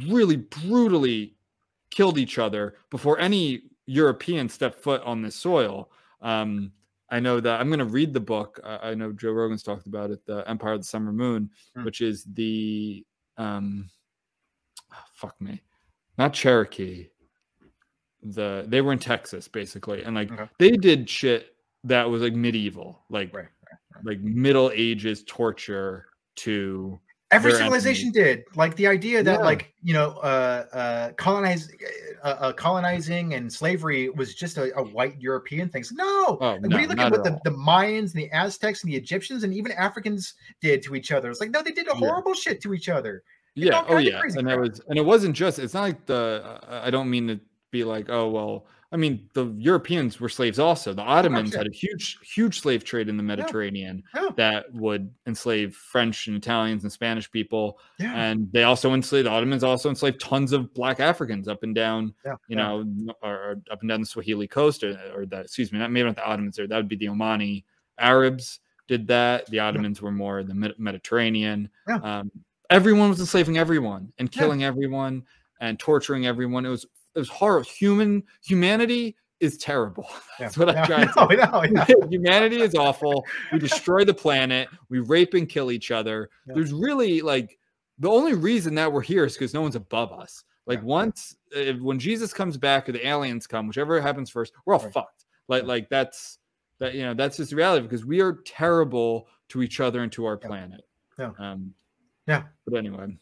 really brutally killed each other before any European stepped foot on this soil. Um, I know that I'm going to read the book. Uh, I know Joe Rogan's talked about it, The Empire of the Summer Moon, Hmm. which is the um, fuck me, not Cherokee. The they were in Texas basically, and like Okay. they did shit that was like medieval, like Right, like Middle Ages torture to Every civilization did. Like the idea that, Yeah. like you know, uh, uh, colonize, uh, uh, colonizing and slavery was just a, a white European thing. So, no, Oh, Like, no, when you look at what the, the Mayans and the Aztecs and the Egyptians and even Africans did to each other, it's like no, they did a Yeah. horrible shit to each other. yeah oh yeah and it crap. was and it wasn't just it's not like the uh, i don't mean to be like, oh well. I mean, the Europeans were slaves also. The Ottomans yeah. had a huge, huge slave trade in the Mediterranean Yeah. that would enslave French and Italians and Spanish people. Yeah. And they also enslaved the Ottomans also enslaved tons of black Africans up and down, Yeah, you know, or, up and down the Swahili coast, or, or the excuse me, not maybe not the Ottomans there. That would be the Omani Arabs did that. The Ottomans were more the Med- Mediterranean. Yeah. Um, everyone was enslaving everyone and Yeah. killing everyone and torturing everyone. It was was horrible. Human humanity is terrible. That's what I Yeah. try to No, no, no. humanity is awful. We destroy the planet. We rape and kill each other. Yeah. There's really like the only reason that we're here is because no one's above us. Like Yeah. once uh, when Jesus comes back or the aliens come, whichever happens first, we're all Right. fucked. Like Yeah. like that's that you know that's just the reality because we are terrible to each other and to our Yeah. planet. Yeah. Um, Yeah. But anyway,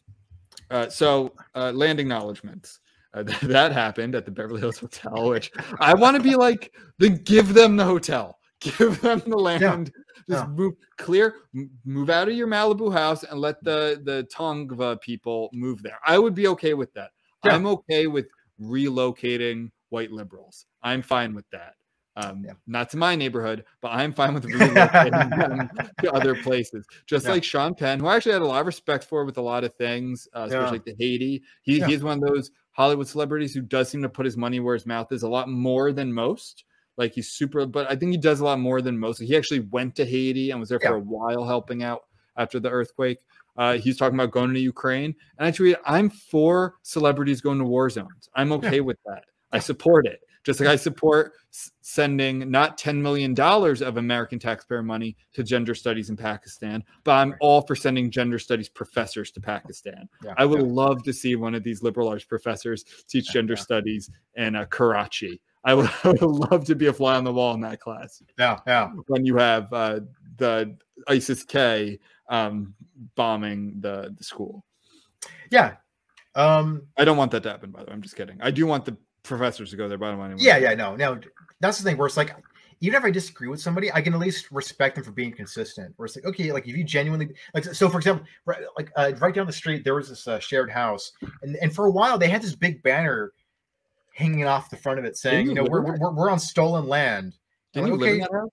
uh, so uh, land acknowledgements. Uh, that happened at the Beverly Hills Hotel, which I want to be like, then give them the hotel, give them the land, just yeah. move clear, m- move out of your Malibu house and let the the Tongva people move there. I would be okay with that. Yeah. I'm okay with relocating white liberals. I'm fine with that. Um, Yeah. Not to my neighborhood, but I'm fine with relocating to other places. Just Yeah. like Sean Penn, who I actually had a lot of respect for with a lot of things, uh, especially Yeah. like the Haiti. He. He's one of those Hollywood celebrities who does seem to put his money where his mouth is a lot more than most. Like he's super, but I think he does a lot more than most. He actually went to Haiti and was there for a while helping out after the earthquake. Uh, he's talking about going to Ukraine. And tweeted, I'm for celebrities going to war zones. I'm okay with that. I support it. Just like I support sending not $10 million of American taxpayer money to gender studies in Pakistan, but I'm all for sending gender studies professors to Pakistan. Yeah, I would yeah. love to see one of these liberal arts professors teach gender yeah. studies in uh, Karachi. I would, I would love to be a fly on the wall in that class Yeah, yeah. when you have uh, the ISIS K um, bombing the, the school. Yeah. Um, I don't want that to happen, by the way. I'm just kidding. I do want the professors to go there, but I don't want anyone. yeah, yeah, no, no. That's the thing where it's like, even if I disagree with somebody, I can at least respect them for being consistent. Where it's like, okay, like if you genuinely like, so for example, right, like uh, right down the street, there was this uh, shared house, and and for a while they had this big banner hanging off the front of it saying, you know, we're, we're, we're we're on stolen land. Didn't you Like, live in okay, that house?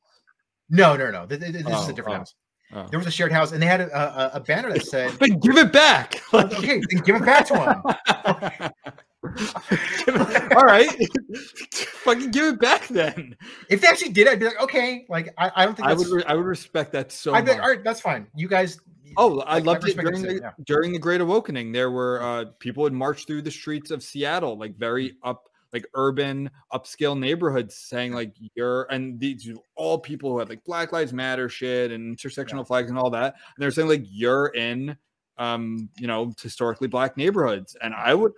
No, no, no. Th- th- th- This is Oh, a different oh. house. Oh. There was a shared house, and they had a, a, a banner that said, But give it back. Like- "Okay, then give it back to them." All right. Fucking give it back then. If they actually did, I'd be like, okay, like I, I don't think I would re- I would respect that so I'd be much. like, all right, that's fine. You guys. Oh, I like, loved it during the yeah. during the Great Awakening. There were uh, people would march through the streets of Seattle, like very up, like urban, upscale neighborhoods, saying like you're and these all people who had like Black Lives Matter shit and intersectional Yeah. flags and all that. And they're saying like you're in, um, you know, historically black neighborhoods, and I would.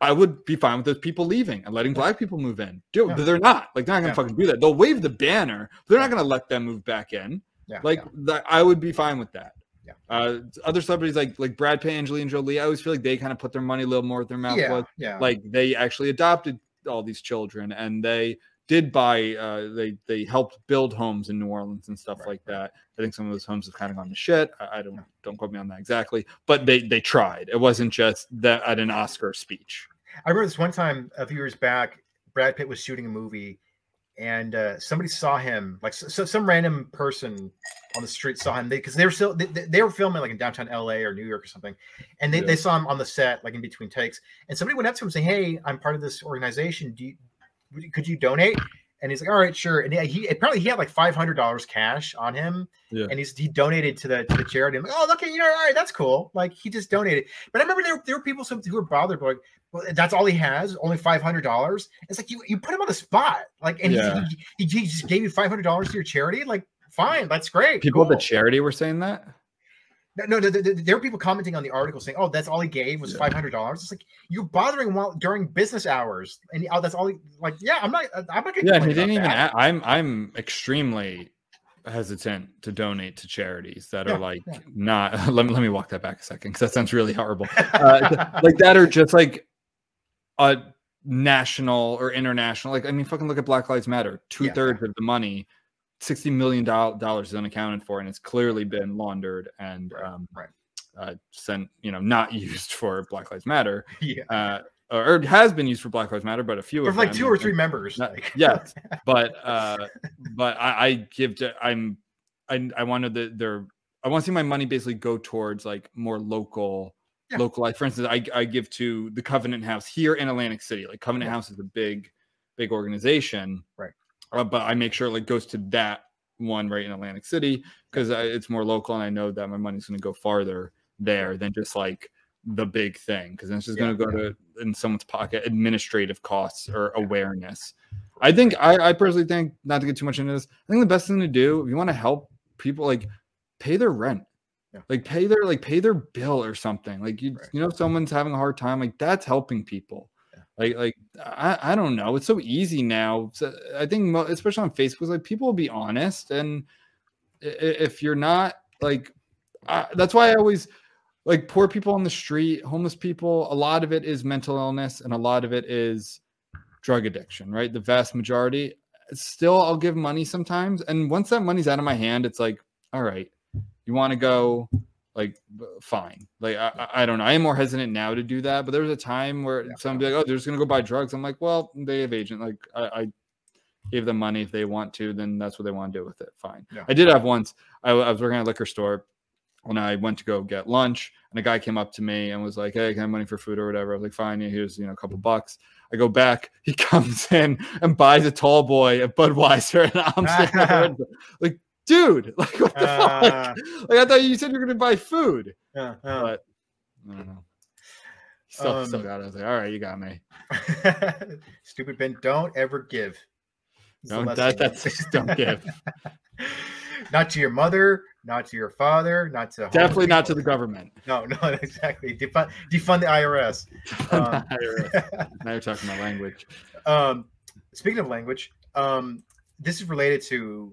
I would be fine with those people leaving and letting black people move in. Dude, Yeah. they're not. Like, they're not gonna Yeah. fucking do that. They'll wave the banner, but they're not gonna let them move back in. Yeah, Like, that, I would be fine with that. Yeah. Uh, other celebrities like like Brad Pitt, Angelina Jolie, I always feel like they kind of put their money a little more with their mouth yeah, was. yeah. Like they actually adopted all these children and they did buy uh they they helped build homes in New Orleans and stuff Right, like that. I think some of those homes have kind of gone to shit. I, I don't don't quote me on that exactly, but they they tried. It wasn't just that at an Oscar speech. I remember this one time a few years back, Brad Pitt was shooting a movie, and uh, somebody saw him, like so, so some random person on the street saw him because they, were still they, they- they were filming like in downtown LA or New York or something, and they, Yeah. they saw him on the set like in between takes, and somebody went up to him saying, "Hey, I'm part of this organization. Do you- could you donate?" And he's like, "All right, sure." And he, apparently he had like five hundred dollars cash on him, Yeah. and he's he donated to the to the charity. I'm like, "Oh, okay, you know, all right, that's cool." Like he just donated. But I remember there, there were people some, who were bothered, like, well, that's all he has, only five hundred dollars. It's like you, you put him on the spot, like, and he- Yeah. he, he, he just gave you five hundred dollars to your charity. Like, fine, that's great. People at the charity were saying that. No, no, th- th- th- there were people commenting on the article saying, "Oh, that's all he gave was five hundred dollars." It's like you're bothering while during business hours, and oh, that's all. He, like, yeah, I'm not, I'm not gonna. Yeah, he didn't even. that. a- I'm I'm extremely hesitant to donate to charities that Yeah, are like yeah. not. Let me let me walk that back a second because that sounds really horrible. Uh, like that are just like a national or international. Like I mean, fucking look at Black Lives Matter. Two Yeah, thirds of the money, sixty million dollars is unaccounted for, and it's clearly been laundered and Right, um, right. uh, sent. You know, not used for Black Lives Matter yeah, uh, or has been used for Black Lives Matter, but a few For of like them, two or three members. Not- like- yes, but uh, but I, I give to I'm I I wanted the their I want to see my money basically go towards like more local Yeah. local like for instance I I give to the Covenant House here in Atlantic City like Covenant Yeah. House is a big big organization Right. Uh, but I make sure it like goes to that one right in Atlantic City because it's more local and I know that my money's going to go farther there than just like the big thing because then it's just Yeah, going to go to in someone's pocket administrative costs or awareness. I think I, I personally think not to get too much into this. I think the best thing to do if you want to help people like pay their rent, Yeah. like pay their like pay their bill or something. Like you Right. you know if someone's having a hard time, like that's helping people. Like like I, I don't know. It's so easy now. So I think mo- especially on Facebook, like people will be honest, and if you're not like, I, that's why I always like poor people on the street, homeless people. A lot of it is mental illness, and a lot of it is drug addiction. Right, the vast majority. Still, I'll give money sometimes, and once that money's out of my hand, it's like, all right, you want to go like fine. Like I, I- I don't know. I am more hesitant now to do that but there was a time where Yeah. be like oh they're just gonna go buy drugs. I'm like well they have agent like i, I gave them money if they want to then that's what they want to do with it. Fine. Yeah. i did have once I was working at a liquor store when i went to go get lunch and a guy came up to me and was like hey can i have money for food or whatever? I was like fine yeah, here's you know a couple bucks. I go back he comes in and buys a tall boy a budweiser and i'm like dude like what the Uh, fuck like I thought you said you were gonna buy food, yeah, yeah. but I don't know. Still, still Um, got it. I was like, all right, you got me. Stupid Ben, don't ever give. Don't- that- that's just don't give. not to your mother, not to your father, not to Definitely not to the government. No, no, exactly. Defund, defund the IRS. Um, now you're talking about language. Um, speaking of language, um, this is related to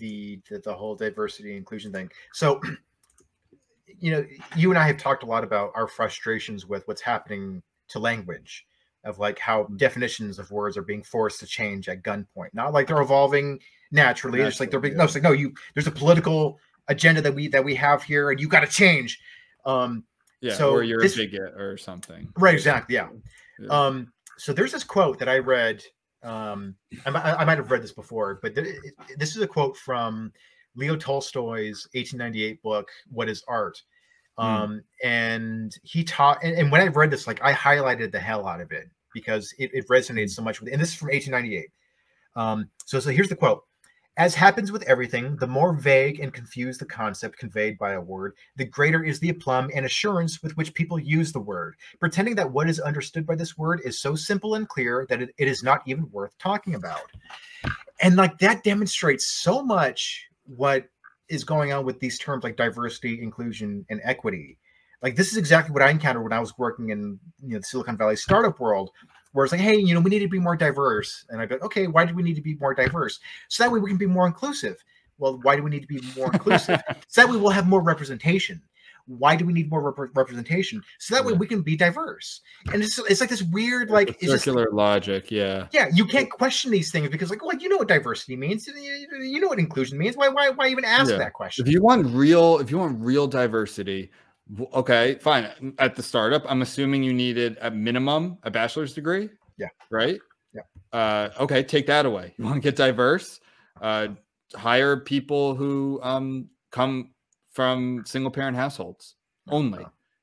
the, the the whole diversity and inclusion thing. So, you know, you and I have talked a lot about our frustrations with what's happening to language, of like how definitions of words are being forced to change at gunpoint. Not like they're evolving naturally. It's like they're being no, it's like no, you there's a political agenda that we that we have here, and you got to change. Um, Yeah, So or you're this- a bigot or something. right, exactly, yeah. Yeah. Um, so there's this quote that I read. Um, I, I might have read this before, but th- this is a quote from Leo Tolstoy's 1898 book, "What Is Art." Hmm. Um, and he taught, and, and when I read this, like I highlighted the hell out of it because it, it resonated so much with. And this is from 1898. Um, so so here's the quote. As happens with everything, the more vague and confused the concept conveyed by a word, the greater is the aplomb and assurance with which people use the word pretending that what is understood by this word is so simple and clear that it, it is not even worth talking about. And like that demonstrates so much what is going on with these terms like diversity, inclusion, and equity. Like this is exactly what I encountered when I was working in you know the Silicon Valley startup world, where it's like, hey, you know, we need to be more diverse. And I go, okay, why do we need to be more diverse? So that way we can be more inclusive. Well, why do we need to be more inclusive? so that way we'll have more representation. Why do we need more rep- representation? So that way we can be diverse. And it's it's like this weird, like it's just circular logic. Yeah. yeah, you can't question these things because like, well, you know what diversity means, you, know what inclusion means. Why why why even ask Yeah. that question? If you want real, if you want real diversity, okay, fine. At the startup, I'm assuming you needed a minimum a bachelor's degree. Yeah. Right. Yeah. Uh, okay, take that away. You want to get diverse? Uh, hire people who um, come from single parent households only.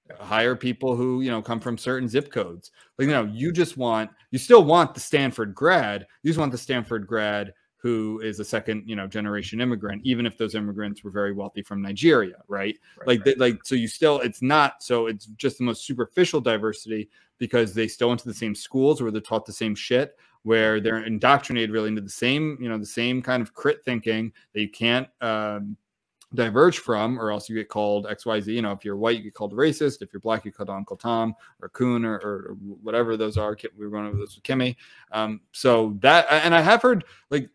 Yeah. Hire people who you know come from certain zip codes. Like you know, you just want you still want the Stanford grad. You just want the Stanford grad who is a second you know generation immigrant, even if those immigrants were very wealthy from Nigeria, right? Right, like right. they, like so you still it's not so it's just the most superficial diversity because they still went to the same schools where they're taught the same shit where they're indoctrinated really into the same you know the same kind of crit thinking that you can't um, diverge from or else you get called xyz you know if you're white you get called racist. If you're black you get called uncle tom or coon or, or, whatever those are. We were going over those with kimmy. Um, so that and i have heard like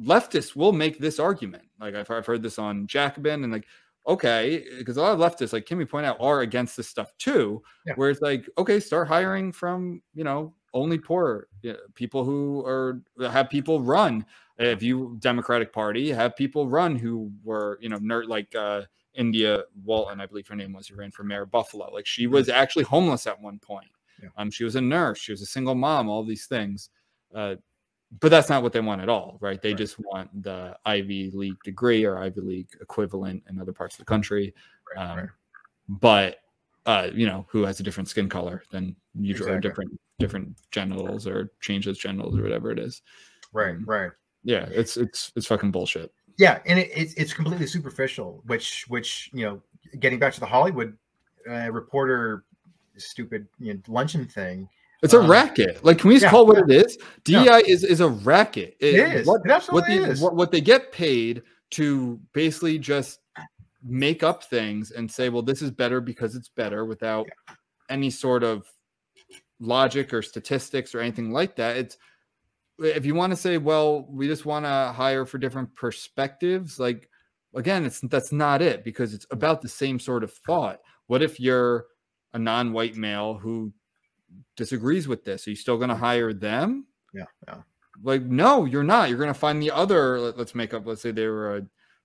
leftists will make this argument like i've, I've heard this on jacobin and like okay because a lot of leftists like kimmy point out are against this stuff too Yeah. where it's like okay start hiring from you know only poor you know, people who are have people run if you democratic party have people run who were you know nerd like uh india walton i believe her name was who ran for mayor of buffalo like she was actually homeless at one point Yeah. Um, she was a nurse. She was a single mom. All these things. Uh, but that's not what they want at all, right? They Right. just want the Ivy League degree or Ivy League equivalent in other parts of the country. Right, Um, right. But uh, you know, who has a different skin color than you or different different genitals or changes genitals or whatever it is. right, um, right. Yeah, it's it's it's fucking bullshit. Yeah, and it, it's it's completely superficial. Which which you know, getting back to the Hollywood uh, reporter, stupid you know, luncheon thing. It's a Um, racket. Like, can we just yeah, call what yeah. it is? DEI is is a racket. It is. What, it absolutely what they is. what, what they get paid to basically just make up things and say, well, this is better because it's better without any sort of logic or statistics or anything like that. It's if you want to say, well, we just want to hire for different perspectives, like again, it's that's not it because it's about the same sort of thought. What if you're a non-white male who disagrees with this? Are you still going to hire them? yeah, yeah. like no you're not you're gonna find the other let, us make up let's say they were a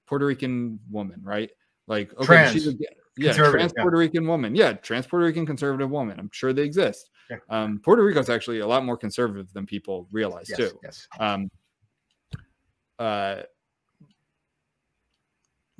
puerto rican woman right like okay Trans. she's a, yeah trans yeah. puerto rican woman yeah trans puerto rican conservative woman i'm sure they exist Yeah. um puerto rico's actually a lot more conservative than people realize Yes, too yes. um uh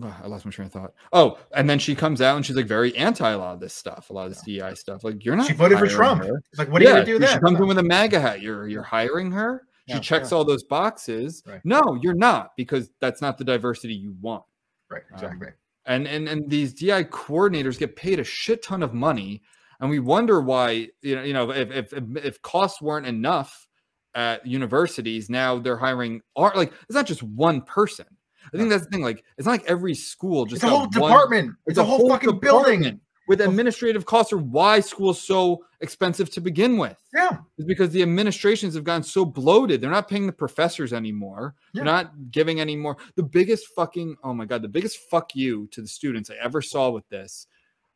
oh, I lost my train of thought. Oh, and then she comes out and she's like very anti a lot of this stuff, a lot of this DEI stuff. Like you're not. She voted for Trump. her. It's like, what are you gonna do she comes in with a MAGA hat. You're you're hiring her. She Yeah, checks yeah. all those boxes. Right. No, you're not because that's not the diversity you want. right, um, exactly. And and and these DI coordinators get paid a shit ton of money, and we wonder why. You know, you know, if if if, costs weren't enough at universities, now they're hiring. Are like it's not just one person. I think that's the thing. Like it's not like every school just It's a whole one- department. It's, a whole, fucking building. with administrative costs or why school's so expensive to begin with Yeah, is because the administrations have gotten so bloated. They're not paying the professors anymore. Yeah. They're not giving any more. The biggest fucking oh my god, the biggest fuck you to the students I ever saw with this,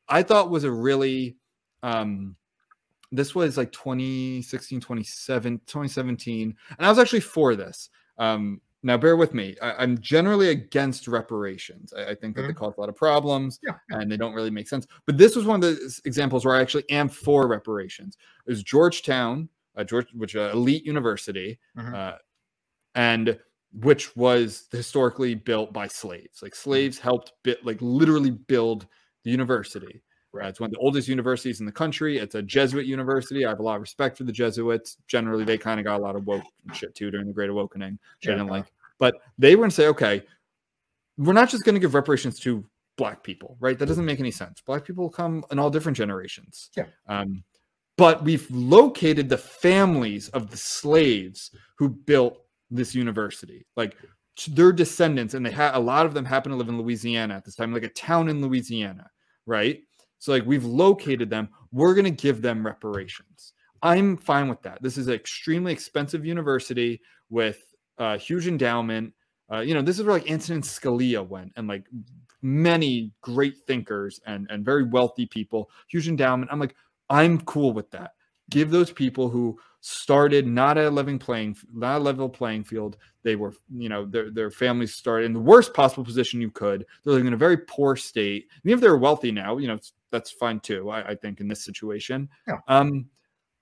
I thought was a really um this was like 2016 27 2017 and i was actually for this um now bear with me I, i'm generally against reparations i, I think that they cause a lot of problems yeah, and they don't really make sense. But this was one of the examples where I actually am for reparations. It was Georgetown, uh, George, which uh, elite university, Mhm. uh, and which was historically built by slaves. Like slaves helped, bit, like literally build the university. Uh, it's one of the oldest universities in the country. It's a Jesuit university. I have a lot of respect for the Jesuits. Generally, they kind of got a lot of woke shit too during the Great Awakening. which I didn't like, but they were going to say, okay, we're not just going to give reparations to black people, right? That doesn't make any sense. Black people come in all different generations. Yeah. Um, but we've located the families of the slaves who built this university, like their descendants, and they had a lot of them happen to live in Louisiana at this time, like a town in Louisiana, right? So like we've located them. We're going to give them reparations. I'm fine with that. This is an extremely expensive university with a huge endowment. Uh, you know, this is where like Antonin Scalia went, and like many great thinkers and and very wealthy people, huge endowment. I'm like, I'm cool with that. Give those people who started not a living playing, not a level playing field. They were, you know, their their families started in the worst possible position you could. They're living in a very poor state. Even if they're wealthy now, you know, it's- that's fine too. I, I think in this situation, Yeah. um,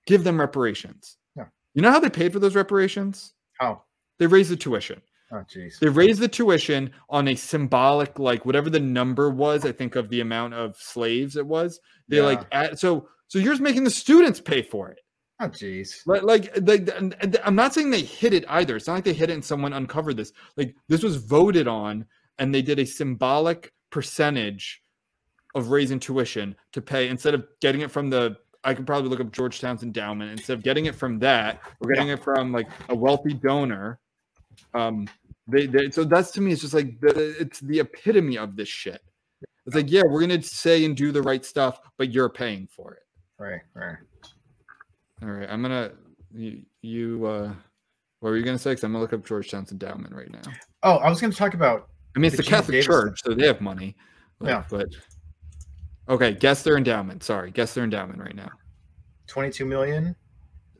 give them reparations. Yeah. You know how they paid for those reparations? How? They raised the tuition. Oh, jeez. They raised the tuition on a symbolic, like whatever the number was. I think of the amount of slaves it was. They like add, so so you're just making the students pay for it. Oh, jeez. Like, like they, and- and I'm not saying they hid it either. It's not like they hid it and someone uncovered this. Like this was voted on, and they did a symbolic percentage of raising tuition to pay instead of getting it from the. I could probably look up Georgetown's endowment instead of getting it from that. We're getting it from like a wealthy donor. Um, they, they so that's to me it's just like the, it's the epitome of this shit. It's like yeah, we're gonna say and do the right stuff, but you're paying for it. Right, right. All right, I'm gonna you, you uh what were you gonna say? Because I'm gonna look up Georgetown's endowment right now. Oh, I was going to talk about. I mean, it's The the, Catholic Davison. Church, so they have money. But, Yeah. but okay, guess their endowment. Sorry, guess their endowment right now. 22 million.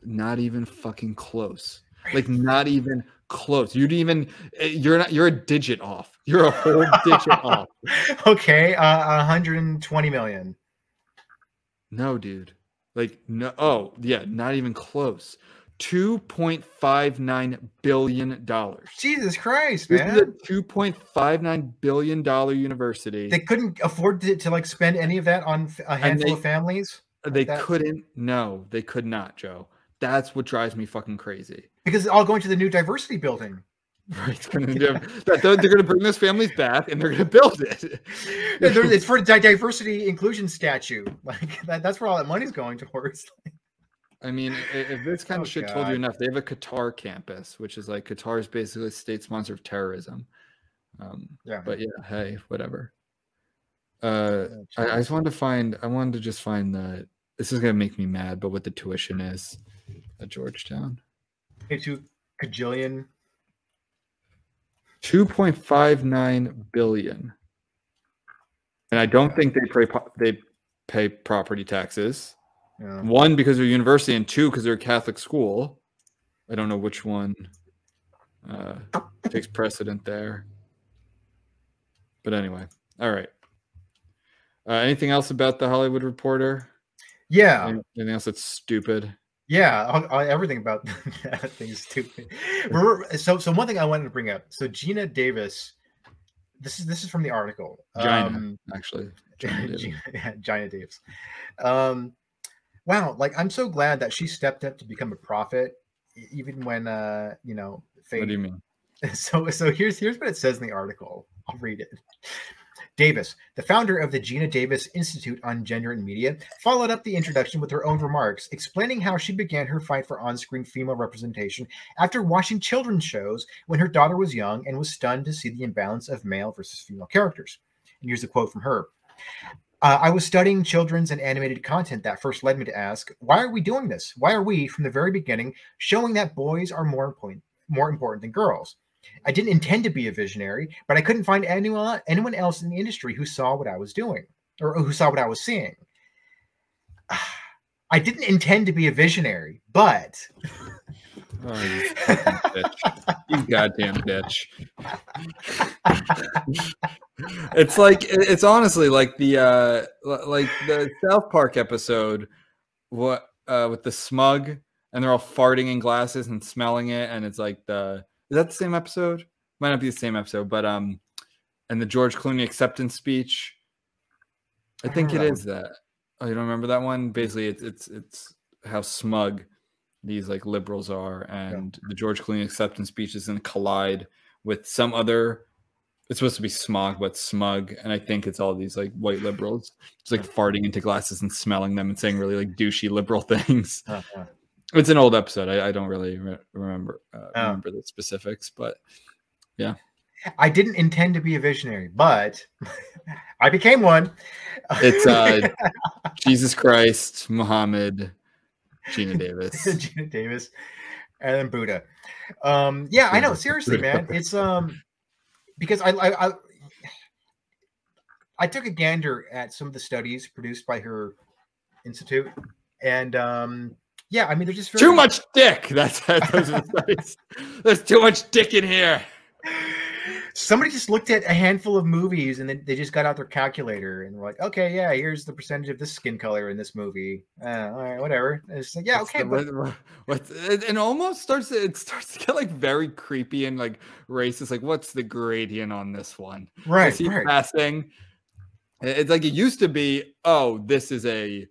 Not even fucking close. Like not even close. You'd even eh, you're not you're a digit off. You're a whole digit off. Okay, uh, 120 million. No, dude. Like no oh yeah, not even close. Two point five nine billion dollars. Jesus Christ, This is man. a two point five nine billion dollar university. They couldn't afford to, to like spend any of that on a handful they- of families they that- couldn't. No, they could not, Joe. That's what drives me fucking crazy. because it's all going to the new diversity building. Right? It's gonna do- that they're, they're gonna bring those families back and they're gonna build it. It's for di- diversity inclusion statue. Like that, that's where all that money's going towards. I mean, if this kind Oh, of shit told you enough, they have a Qatar campus, which is like Qatar is basically a state sponsor of terrorism. Um, Yeah. but yeah, hey, whatever. Uh, I, I just wanted to find. I wanted to just find the. This is gonna make me mad, but what the tuition is at Georgetown. Pay two cajillion. Two point five nine billion. And I don't think they pay they pay property taxes. Yeah. One because they're a university, and two because they're a Catholic school. I don't know which one uh, takes precedent there. But anyway, all right. Uh, anything else about the Hollywood Reporter? Yeah. Any- Anything else that's stupid? Yeah, all, all- everything about that thing is stupid. So so one thing I wanted to bring up. So Geena Davis, this is this is from the article. Geena, Um, actually. Geena Davis. Geena, yeah, Geena Davis. Um, wow, like I'm so glad that she stepped up to become a prophet, even when uh, you know, fate What do you mean? so so here's here's what it says in the article. I'll read it. Davis, the founder of the Geena Davis Institute on Gender and Media, followed up the introduction with her own remarks, explaining how she began her fight for on-screen female representation after watching children's shows when her daughter was young and was stunned to see the imbalance of male versus female characters. And here's a quote from her. Uh, I was studying children's and animated content that first led me to ask, why are we doing this? Why are we, from the very beginning, showing that boys are more important, more important than girls? I didn't intend to be a visionary, but I couldn't find anyone anyone else in the industry who saw what I was doing or who saw what I was seeing. I didn't intend to be a visionary, but Oh, you bitch. You goddamn bitch. it's like it's honestly like the uh like the South Park episode what uh with the smug and they're all farting in glasses and smelling it and it's like the is that the same episode? Might not be the same episode, but um and the George Clooney acceptance speech. I I think it remember that is that. Oh, you don't remember that one? Basically it's it's it's how smug these like liberals are and the george clooney acceptance speeches and collide with some other it's supposed to be smog but smug and i think it's all these like white liberals just like farting into glasses and smelling them and saying really like douchey liberal things Uh, uh, it's an old episode i, I don't really re- remember uh, Oh. remember the specifics but yeah. I didn't intend to be a visionary, but I became one. it's uh jesus christ muhammad geena davis Geena Davis, and then Buddha. Um, yeah, I know. Seriously, man, it's um because I, I I I took a gander at some of the studies produced by her institute, and um yeah, I mean they're just very, too much dick that's those are the studies. there's too much dick in here Somebody just looked at a handful of movies and then they just got out their calculator and were like, okay, yeah, here's the percentage of this skin color in this movie. Uh, all right, whatever. And it's like, yeah, What's okay, the- but it, it almost starts to, it starts to get like very creepy and like racist like what's the gradient on this one right, is he right. passing it's like it used to be oh this is a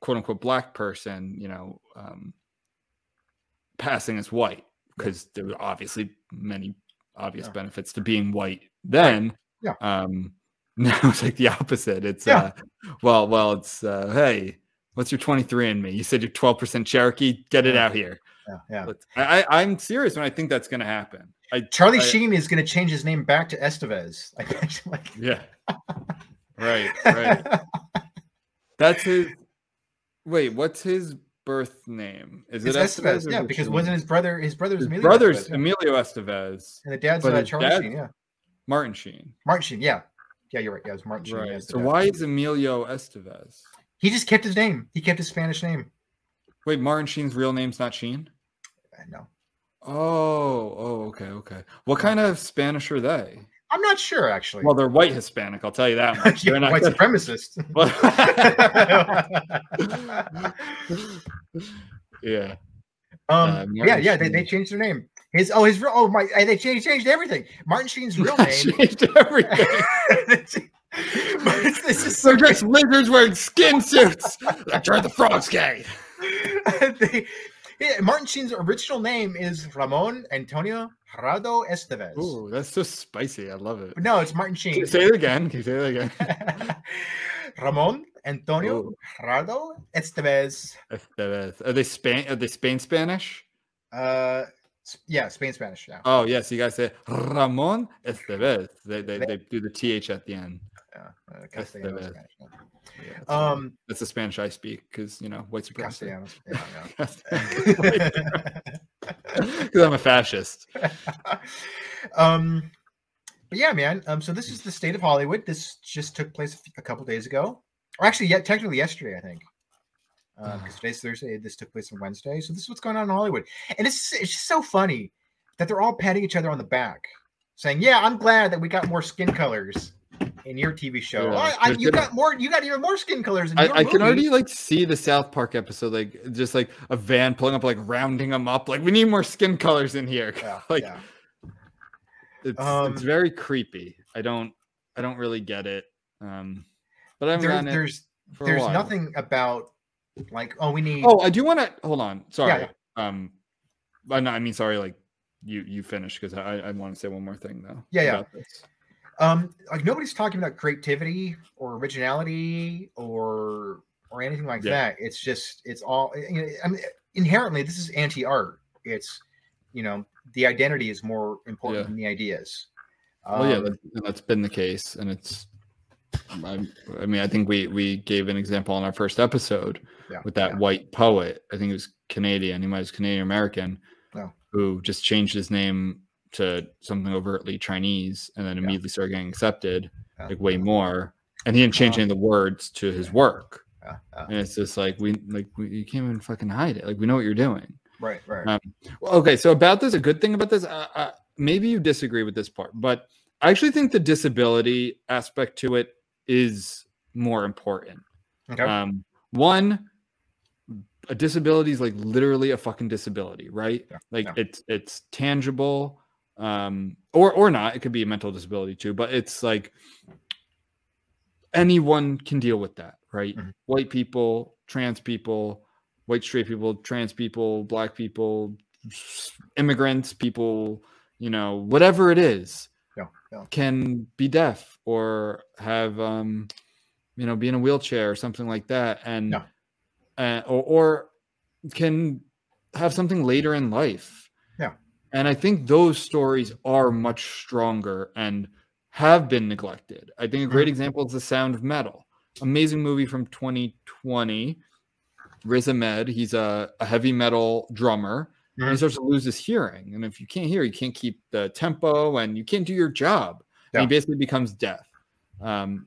quote unquote black person you know um passing as white because there were obviously many obvious Yeah. benefits to being white then Yeah. um now it's like the opposite it's Yeah. uh well well it's uh hey what's your 23andMe you said you're 12% cherokee get it out here Yeah, yeah. I, I i'm serious when i think that's gonna happen i Charlie I- Sheen is going to change his name back to Estevez. Like, like yeah right right that's his wait what's his birth name? Is it's it Estevez, or yeah, because wasn't his brother his brother's his Emilio brother's Estevez, emilio estevez and the dad's uh, Charlie dad- Sheen, yeah, martin sheen. Martin Sheen, yeah, yeah, you're right, yeah, it was Martin Sheen. right. so why is emilio estevez? He just kept his name? He kept his Spanish name. wait martin sheen's real name's not sheen? I know. Oh oh okay okay. What kind of spanish are they I'm not sure actually. Well, they're white Hispanic. I'll tell you that much. Yeah, They're not white supremacist. yeah. um, Uh, yeah, yeah, they, they changed their name. His oh his real oh my they changed changed everything. Martin Sheen's real name. changed everything. this is so just lizards wearing skin suits. I tried the frogs gay. they, yeah, Martin Sheen's original name is Ramon Antonio Gerardo Estevez. Ooh, that's so spicy. I love it. No, it's Martin Sheen. say it again? Can you say it again? Ramon Antonio Ooh. Gerardo Estevez. Estevez. Are they Spain? Are they Spain Spanish? Uh, yeah, Spain Spanish. Yeah, Oh yes, you guys say Ramon Estevez. They, they they do the th at the end. yeah. Uh, Estevez. Spanish. yeah. Yeah, that's, Um, that's the Spanish I speak because you know white supremacy. Castellanos. Yeah, Because I'm a fascist. yeah. um, but yeah, man. Um, so this is the state of Hollywood. This just took place a couple days ago, or actually, yeah, technically yesterday, I think. Because today's Thursday. This took place on Wednesday. So this is what's going on in Hollywood, and it's it's just so funny that they're all patting each other on the back, saying, "Yeah, I'm glad that we got more skin colors." In your TV show, Yeah, "Oh, I, they're you got more. You got even more skin colors. In your I, I can movie." already like see the South Park episode, like just like a van pulling up, like rounding them up. Like we need more skin colors in here. Yeah, like yeah. it's Um, it's very creepy. I don't I don't really get it. Um, but I'm There- there's there's nothing about like oh we need Oh, I do want to hold on. Sorry. Um, but no, I mean sorry. Like you you finish because I I want to say one more thing though. Yeah, yeah. this. Um like nobody's talking about creativity or originality or or anything like Yeah. that it's just it's all you know, I mean, inherently this is anti-art it's you know the identity is more important Yeah. than the ideas Well, yeah, Um, that's, that's been the case, and it's. I, I mean, I think we we gave an example in our first episode Yeah, with that white poet. I think it was Canadian. He might was Canadian American, Oh. who just changed his name to something overtly Chinese, and then Yeah. immediately started getting accepted, Yeah. like way more. And he didn't change Um, any of the words to his work, and it's just like we like we, you can't even fucking hide it. Like we know what you're doing. right right Um, well, okay, so about this, a good thing about this, uh, uh, maybe you disagree with this part, but I actually think the disability aspect to it is more important. okay Um, one, a disability is like literally a fucking disability, right? Yeah, Like yeah. it's it's tangible, um, or or not. It could be a mental disability too, but it's like anyone can deal with that, right? Mhm. White people, trans people, white straight people, trans people, black people, immigrants, people, you know, whatever it is yeah, yeah. can be deaf or have um you know be in a wheelchair or something like that and Yeah. uh, or, or can have something later in life. And i think those stories are much stronger and have been neglected i think a great example is the sound of metal amazing movie from 2020 riz ahmed he's a, a heavy metal drummer and he Mhm. starts to lose his hearing. And if you can't hear, you can't keep the tempo and you can't do your job. And Yeah. he basically becomes deaf um,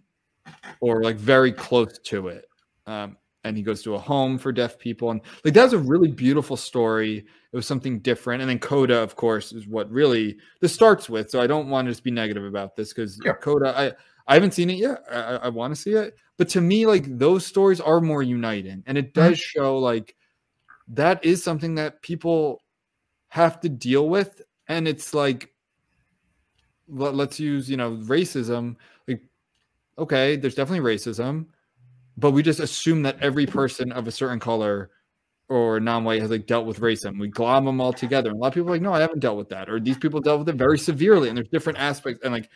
or like very close to it. Um, and he goes to a home for deaf people. And like that was a really beautiful story. It was something different. And then Coda, of course, is what really this starts with. So I don't want to just be negative about this because Yeah. Coda, I, I haven't seen it yet. I, I, want to see it. But to me, like those stories are more uniting. And it mm-hmm. does show like that is something that people have to deal with and it's like let, let's use you know racism like okay there's definitely racism but we just assume that every person of a certain color or non-white has like dealt with racism we glob them all together and a lot of people are like no i haven't dealt with that or these people dealt with it very severely and there's different aspects and like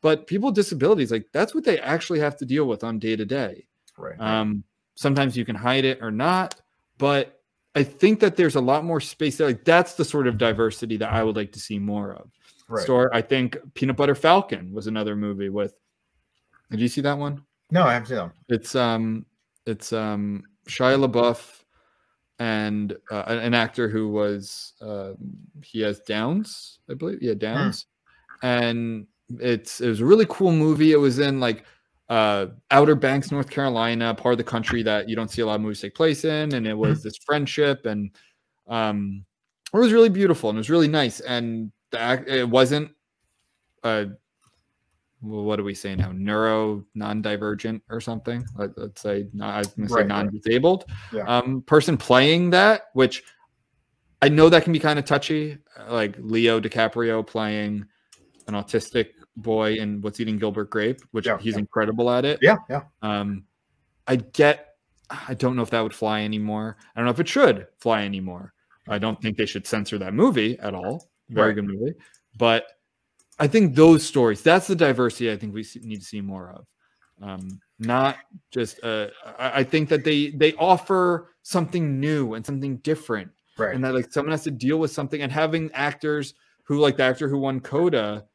but people with disabilities like that's what they actually have to deal with on day to day right um, sometimes you can hide it or not, but I think that there's a lot more space there. Like that's the sort of diversity that I would like to see more of. right So I think Peanut Butter Falcon was another movie with. Did you see that one? No i haven't seen them It's um, it's um, Shia LaBeouf and uh, an actor who was uh, he has Downs, I believe. Yeah, Downs, and it's it was a really cool movie. It was in like uh, Outer Banks, North Carolina, part of the country that you don't see a lot of movies take place in, and it was this friendship, and um, it was really beautiful and it was really nice. And the act, it wasn't a well, what do we say now? Neuro non-divergent or something. Let, us say not, I was going to say non-disabled. Yeah. Um, person playing that, which I know that can be kind of touchy, uh, like Leo DiCaprio playing an autistic boy in What's Eating Gilbert Grape, which Yeah, he's yeah. incredible at it. Yeah, yeah. Um, I get. I don't know if that would fly anymore. I don't know if it should fly anymore. I don't think they should censor that movie at all. Very Right. good movie, but I think those stories. That's the diversity I think we need to see more of. Um, not just. Uh, I, I think that they they offer something new and something different, Right. and that like someone has to deal with something. And having actors who like the actor who won Coda,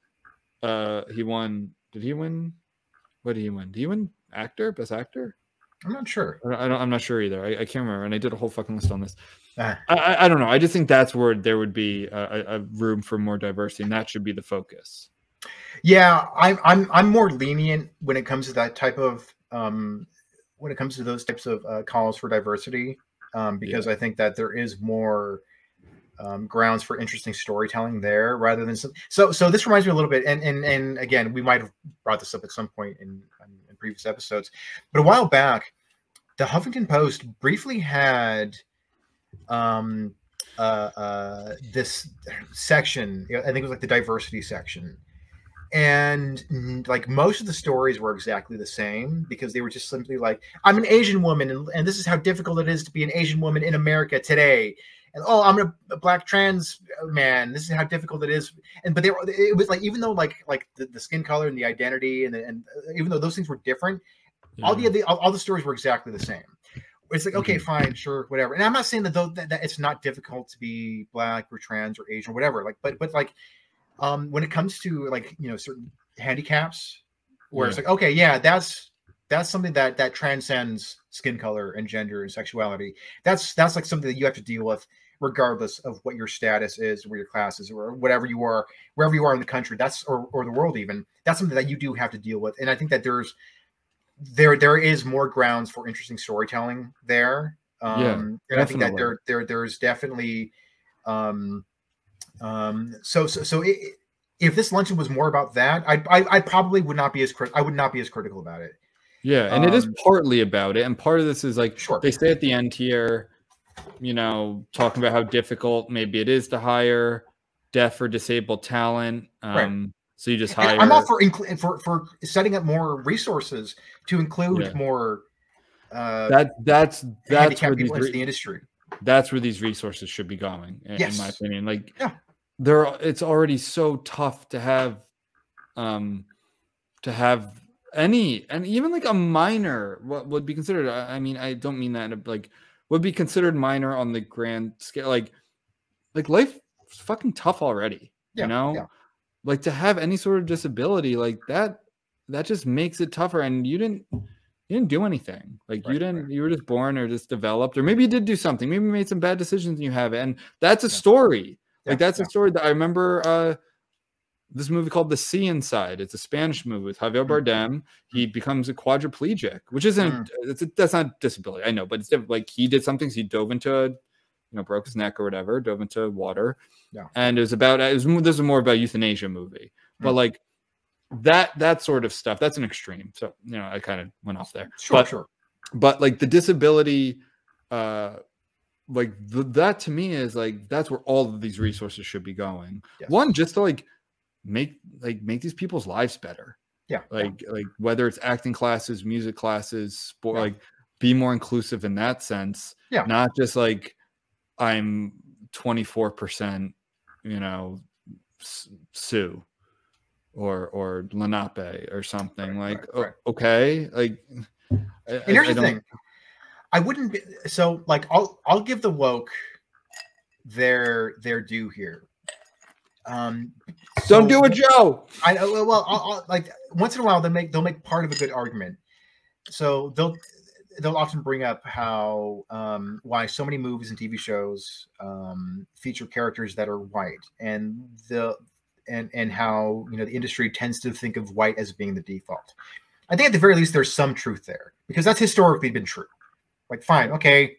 uh, he won. Did he win? What did he win? Did he win actor? Best actor? I'm not sure. I don't, I don't, I'm not sure either. I, I can't remember, and I did a whole fucking list on this. Ah. I, I, I don't know. I just think that's where there would be a, a, room for more diversity, and that should be the focus. Yeah, I'm I'm I'm more lenient when it comes to that type of um when it comes to those types of uh, calls for diversity um because I think that there is more um, grounds for interesting storytelling there rather than some, so so this reminds me a little bit and and and again we might have brought this up at some point in, in previous episodes but a while back the Huffington Post briefly had um uh, uh this section I think it was like the diversity section. And mm, like most of the stories were exactly the same because they were just simply like i'm an asian woman and, and this is how difficult it is to be an asian woman in america today. And oh i'm a, a black trans man this is how difficult it is. And but they were it was like even though like like the, the skin color and the identity and, the, and uh, even though those things were different all the, all, all the stories were exactly the same it's like okay fine sure whatever. And i'm not saying that though that, that it's not difficult to be black or trans or asian or whatever like but but like um when it comes to like you know certain handicaps where it's like okay yeah that's that's something that that transcends skin color and gender and sexuality. That's that's like something that you have to deal with regardless of what your status is or your class is or whatever you are wherever you are in the country that's or, or the world even that's something that you do have to deal with. And i think that there's there there is more grounds for interesting storytelling there um Yeah, and i think that there there there's definitely um um so so, so it, if this luncheon was more about that I, I i probably would not be as crit- i would not be as critical about it Yeah, and it is Um, partly about it, and part of this is like Sure. they say at the end here, you know, talking about how difficult maybe it is to hire deaf or disabled talent. Um, Right. So you just And hire. i'm not for incl- for for setting up more resources to include Yeah. more uh that. That's that's where these re- the industry that's where these resources should be going, in, in my opinion. Like, Yeah. there, it's already so tough to have, um, to have any, and even like a minor, what would be considered. I I mean, I don't mean that a, like would be considered minor on the grand scale. Like, like life is fucking tough already. Yeah, you know, yeah. Like to have any sort of disability like that, that just makes it tougher. And you didn't. You didn't do anything. Like you didn't. right. You were just born or just developed, or maybe you did do something. Maybe you made some bad decisions and you have it, and that's a Yeah. story. Like that's yeah. a story that I remember. Uh, this movie called The Sea Inside. It's a Spanish movie with Javier Mm. Bardem. He becomes a quadriplegic, which isn't. Mm. A, that's not disability. I know, but it's like he did something. So he dove into, you know, broke his neck or whatever. Dove into water. Yeah. And it was about. It was. This is more about euthanasia movie, but Mm. like that that sort of stuff. That's an extreme. So you know, I kind of went off there sure but- sure but like the disability uh like th- that to me is like that's where all of these resources should be going Yes. one just to like make like make these people's lives better yeah yeah. like like whether it's acting classes music classes sport Yeah. like be more inclusive in that sense Yeah. not just like i'm 24% you know Sioux or or lenape or something Right, like right, right. okay like I- here's I the thing. I wouldn't be so like I'll I'll give the woke their their due here. Um Don't do it, Joe. I well, well I'll, I'll, like once in a while they make they'll make part of a good argument. So they'll they'll often bring up how um why so many movies and TV shows um feature characters that are white and the and and how you know the industry tends to think of white as being the default. I think at the very least there's some truth there because that's historically been true. Like, fine, okay,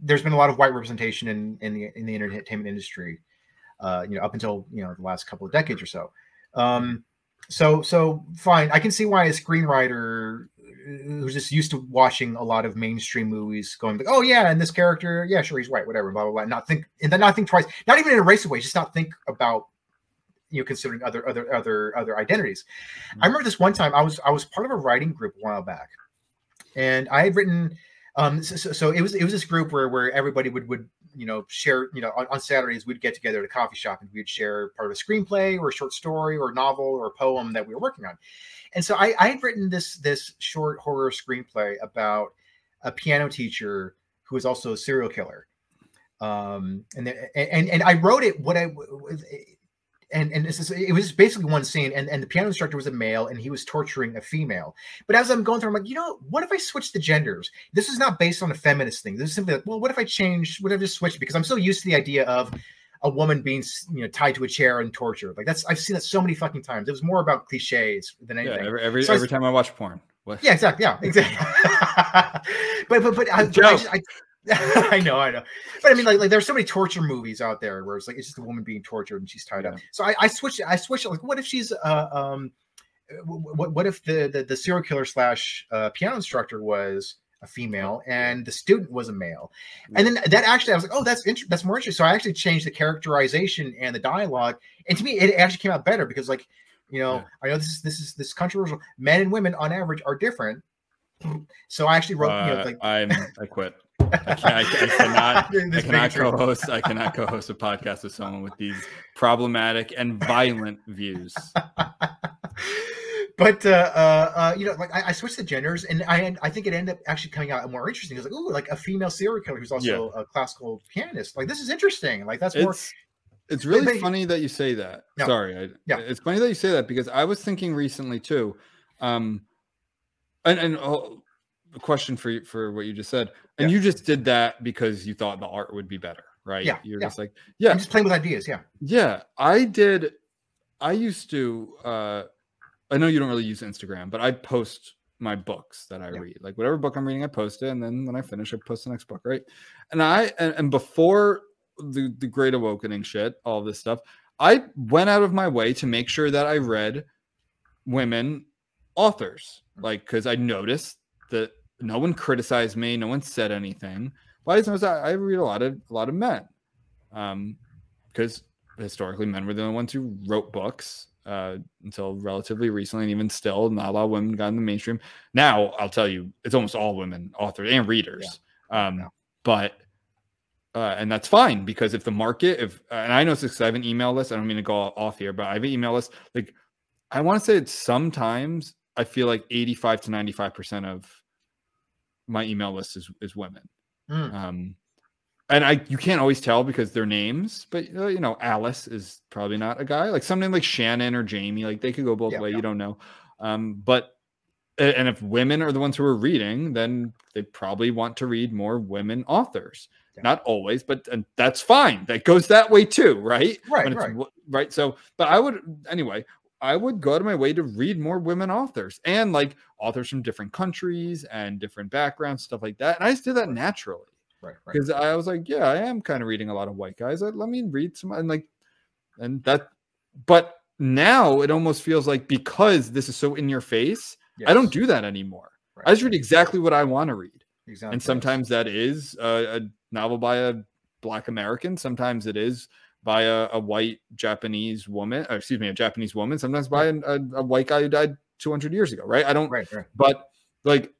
there's been a lot of white representation in in the in the entertainment industry, uh, you know, up until you know the last couple of decades or so. Um, so so fine. I can see why a screenwriter who's just used to watching a lot of mainstream movies going like, oh yeah, and this character, yeah, sure, he's white, whatever, blah blah blah. Not think and then not think twice, not even in a racist way, just not think about you know considering other other other other identities. I remember this one time I was I was part of a writing group a while back, and I had written. Um, so, so, so it was it was this group where where everybody would would you know share you know on, on Saturdays we'd get together at a coffee shop and we'd share part of a screenplay or a short story or a novel or a poem that we were working on. And so I, I had written this this short horror screenplay about a piano teacher who was also a serial killer. Um, and the- and and I wrote it what I and and this is, it was basically one scene, and, and the piano instructor was a male, and he was torturing a female. But as I'm going through, I'm like, you know, what if I switch the genders? This is not based on a feminist thing. This is simply like, well, what if I change? What if I just switch? Because I'm so used to the idea of a woman being, you know, tied to a chair and tortured. Like that's I've seen that so many fucking times. It was more about cliches than Yeah, anything. every every, So I- every time I watch porn. What? Yeah, exactly. Yeah, exactly. but but but I, but I, just- I, I know, I know. But I mean, like like there's so many torture movies out there where it's like it's just a woman being tortured and she's tied up. So I, I switched. I switched. Like, what if she's uh um, what what if the the, the serial killer slash uh, piano instructor was a female and the student was a male, and then that actually I was like, oh, that's inter- that's more interesting. So I actually changed the characterization and the dialogue, and to me, it actually came out better because like you know Yeah. I know this is this is this is controversial. Men and women on average are different. So I actually wrote, you know, Uh, like I'm I quit. I, can't, I, I cannot. I cannot co-host. I cannot co-host a podcast with someone with these problematic and violent views. but uh, uh, uh, you know, like I, I switched the genders, and I I think it ended up actually coming out more interesting. It's like, oh, like a female serial killer who's also a classical pianist. Like this is interesting. Like that's more. It's it's really but- funny that you say that. Yeah. Sorry, I, Yeah. it's funny that you say that because I was thinking recently too. Um, and and oh, a question for you for what you just said, and Yeah. you just did that because you thought the art would be better, right? Yeah, you're yeah. just like, yeah, I'm just playing with ideas. Yeah. Yeah, I did. I used to. uh I know you don't really use Instagram, but I post my books that I Yeah. read. Like whatever book I'm reading, I post it, and then when I finish, I post the next book, right? And I and, and before the the Great Awakening shit, all this stuff, I went out of my way to make sure that I read women authors, like because I noticed that no one criticized me, no one said anything. But I just noticed I, I read a lot of a lot of men, um, because historically men were the only ones who wrote books uh, until relatively recently, and even still, not a lot of women got in the mainstream. Now, I'll tell you, it's almost all women authors and readers. Um, Yeah. But uh, and that's fine because if the market, if and I know this because I have an email list. I don't mean to go off here, but I have an email list. Like I want to say it's sometimes I feel like eighty-five to ninety-five percent of my email list is is women. Mm. Um, and I you can't always tell because their names, but uh, you know, Alice is probably not a guy. Like something like Shannon or Jamie, like they could go both Yeah, way. yeah. You don't know. Um, but and if women are the ones who are reading, then they probably want to read more women authors. Yeah. Not always, but and that's fine. That goes that way too, right? Right, right. right. So, but I would anyway. I would go to my way to read more women authors and like authors from different countries and different backgrounds, stuff like that. And I just did that naturally Right. Right. because I was like, yeah, I am kind of reading a lot of white guys. Let me read some and like, and that, but now it almost feels like because this is so in your face, I don't do that anymore. Right. I just read exactly what I want to read, Exactly. and sometimes that is a, a novel by a black American. Sometimes it is by a, a white Japanese woman, or excuse me, a Japanese woman. Sometimes by a, a, a white guy who died 200 years ago. Right? I don't Right. Right. but like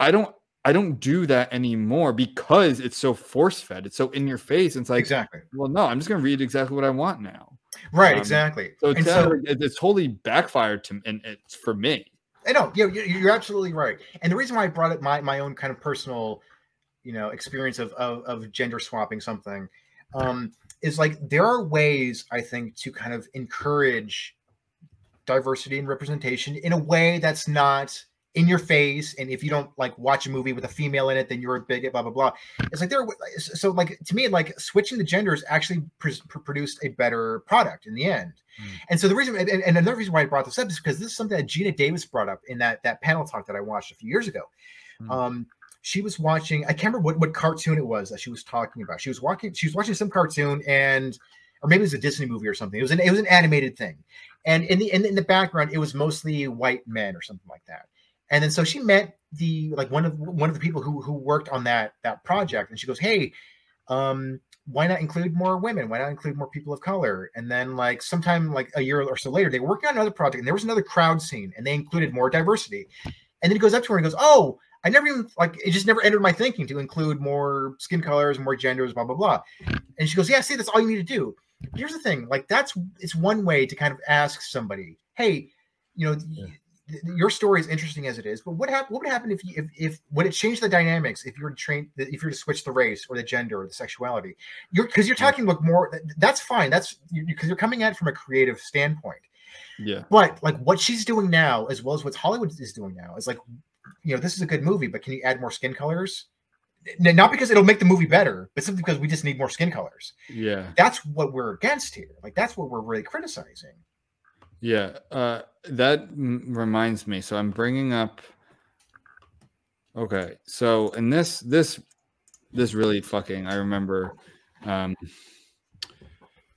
i don't i don't do that anymore because it's so force fed it's so in your face it's like exactly. well no i'm just going to read exactly what i want now Right. um, exactly. so it's, so- uh, it- it's totally backfired to and it's for me I know. Yeah, you- you're absolutely right. And the reason why I brought up my my own kind of personal, you know, experience of of, of gender swapping something, um, is like there are ways I think to kind of encourage diversity and representation in a way that's not in your face. And if you don't like watch a movie with a female in it, then you're a bigot. Blah blah blah. It's like there. So like to me, like switching the genders actually pr- pr- produced a better product in the end. Mm. And so the reason, and, and another reason why I brought this up is because this is something that Geena Davis brought up in that that panel talk that I watched a few years ago. Mm. Um, she was watching. I can't remember what, what cartoon it was that she was talking about. She was walking. She was watching some cartoon, and or maybe it was a Disney movie or something. It was an it was an animated thing, and in the in, in the background it was mostly white men or something like that. And then so she met the like one of one of the people who who worked on that that project, and she goes, "Hey, um, why not include more women? Why not include more people of color?" And then like sometime like a year or so later, they were working on another project, and there was another crowd scene, and they included more diversity. And then he goes up to her and goes, "Oh." I never even like it just never entered my thinking to include more skin colors, more genders, blah blah blah. And she goes, "Yeah, see, that's all you need to do." Here's the thing, like that's it's one way to kind of ask somebody, "Hey, you know, Yeah. Your story is interesting as it is, but what hap- what would happen if you if, if would it change the dynamics if you were to train if you were to switch the race or the gender or the sexuality? You're because you're talking about more. That's fine. That's because you're coming at it from a creative standpoint. Yeah. But like what she's doing now, as well as what Hollywood is doing now, is like, you know, this is a good movie, but can you add more skin colors? Not because it'll make the movie better, but simply because we just need more skin colors. Yeah. That's what we're against here. Like that's what we're really criticizing. Yeah, uh, that m- reminds me. So I'm bringing up. Okay, so in this this this really fucking I remember. Um,